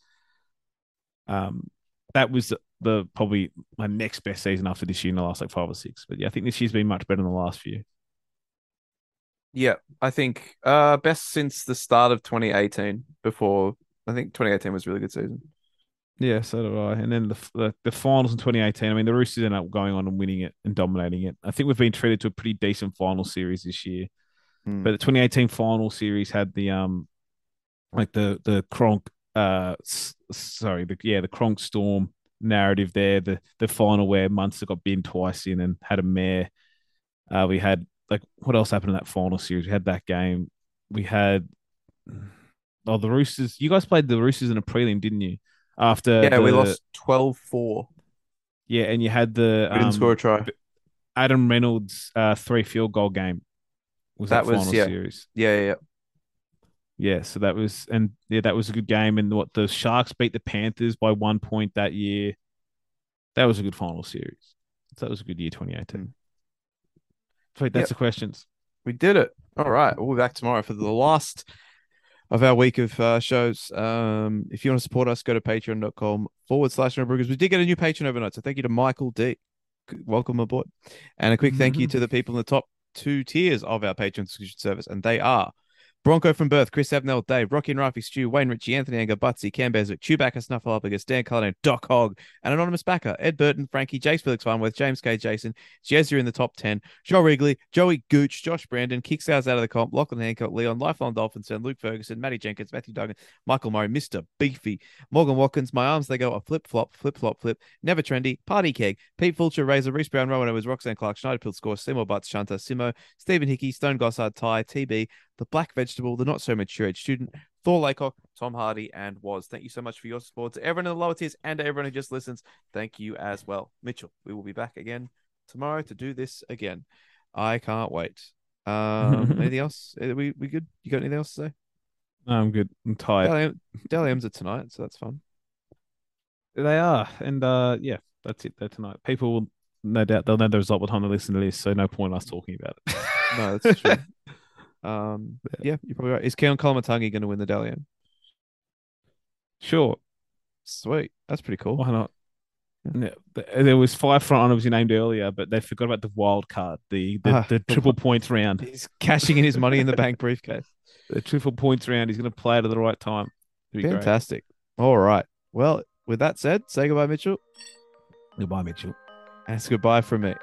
Um, that was the probably my next best season after this year in the last like five or six. But yeah, I think this year's been much better than the last few. Yeah, I think uh best since the start of 2018. Before I think 2018 was a really good season. Yeah, so do I. And then the, the the finals in 2018. I mean, the Roosters ended up going on and winning it and dominating it. I think we've been treated to a pretty decent final series this year. Hmm. But the 2018 final series had the um, like the the Cronk uh, s- sorry, the yeah the Cronk Storm narrative there. The the final where Munster got beaten twice in and had a mare. Uh, we had like what else happened in that final series? We had that game. We had oh the Roosters. You guys played the Roosters in a prelim, didn't you? After yeah, we lost 12-4. Yeah, and you had the We didn't um, score a try. Adam Reynolds uh, three field goal game. Was that, That was- final yeah. series? Yeah, yeah, yeah. Yeah, so that was and yeah, that was a good game. And what the Sharks beat the Panthers by one point that year. That was a good final series. So that was a good year, 2018. Sweet, that's Yep. the questions. We did it. All right. We'll be back tomorrow for the last of our week of uh, shows. Um, if you want to support us, go to patreon.com forward slash. We did get a new patron overnight. So thank you to Michael D. Welcome aboard. And a quick thank you to the people in the top two tiers of our Patreon subscription service. And they are Bronco from Birth, Chris Abnell, Dave, Rocky and Rafi, Stu, Wayne Ritchie, Anthony Anger, Butsy, Cam Chewbacca, Snuffleupagus, Dan Cullen, Doc Hogg, an anonymous backer, Ed Burton, Frankie, Jace Felix Farnworth, James K. Jason, Jezza in the top 10, Joe Wrigley, Joey Gooch, Josh Brandon, Kicks out of the comp, Lachlan Hancock, Leon, Lifelong Dolphins, and Luke Ferguson, Matty Jenkins, Matthew Duggan, Michael Murray, Mr. Beefy, Morgan Watkins, My Arms They Go, a flip flop, flip flop, flip, Never Trendy, Party Keg, Pete Fulcher, Razor, Reese Brown, Rowan Owens, Roxanne Clark, Schneider Pill Score, Seymour Butts, Shanta, Simo, Stephen Hickey, Stone Gossard, Ty, TB, The Black Vegetable, The Not So Mature Age Student, Thor Laycock, Tom Hardy, and Was. Thank you so much for your support. To everyone in the lower tiers and to everyone who just listens, thank you as well. Mitchell, we will be back again tomorrow to do this again. I can't wait. Um, anything else? Are we we good? You got anything else to say? No, I'm good. I'm tired. Dally M's are tonight, so that's fun. They are. And uh yeah, that's it They're tonight. People will no doubt they'll know the result by the time they listen to this, so no point in us talking about it. No, that's true. um, yeah, you're probably right. Is Keaon Koloamatangi going to win the Dally M? sure. Sweet, that's pretty cool. Why not? Yeah, there was five front runners you named earlier, but they forgot about the wild card, the the, Ah, the the triple points round. He's cashing in his money in the bank briefcase. The triple points round. He's going to play it at the right time. It'd great. Fantastic. All right. Well, with that said, say goodbye, Mitchell. Goodbye, Mitchell. And it's goodbye from me.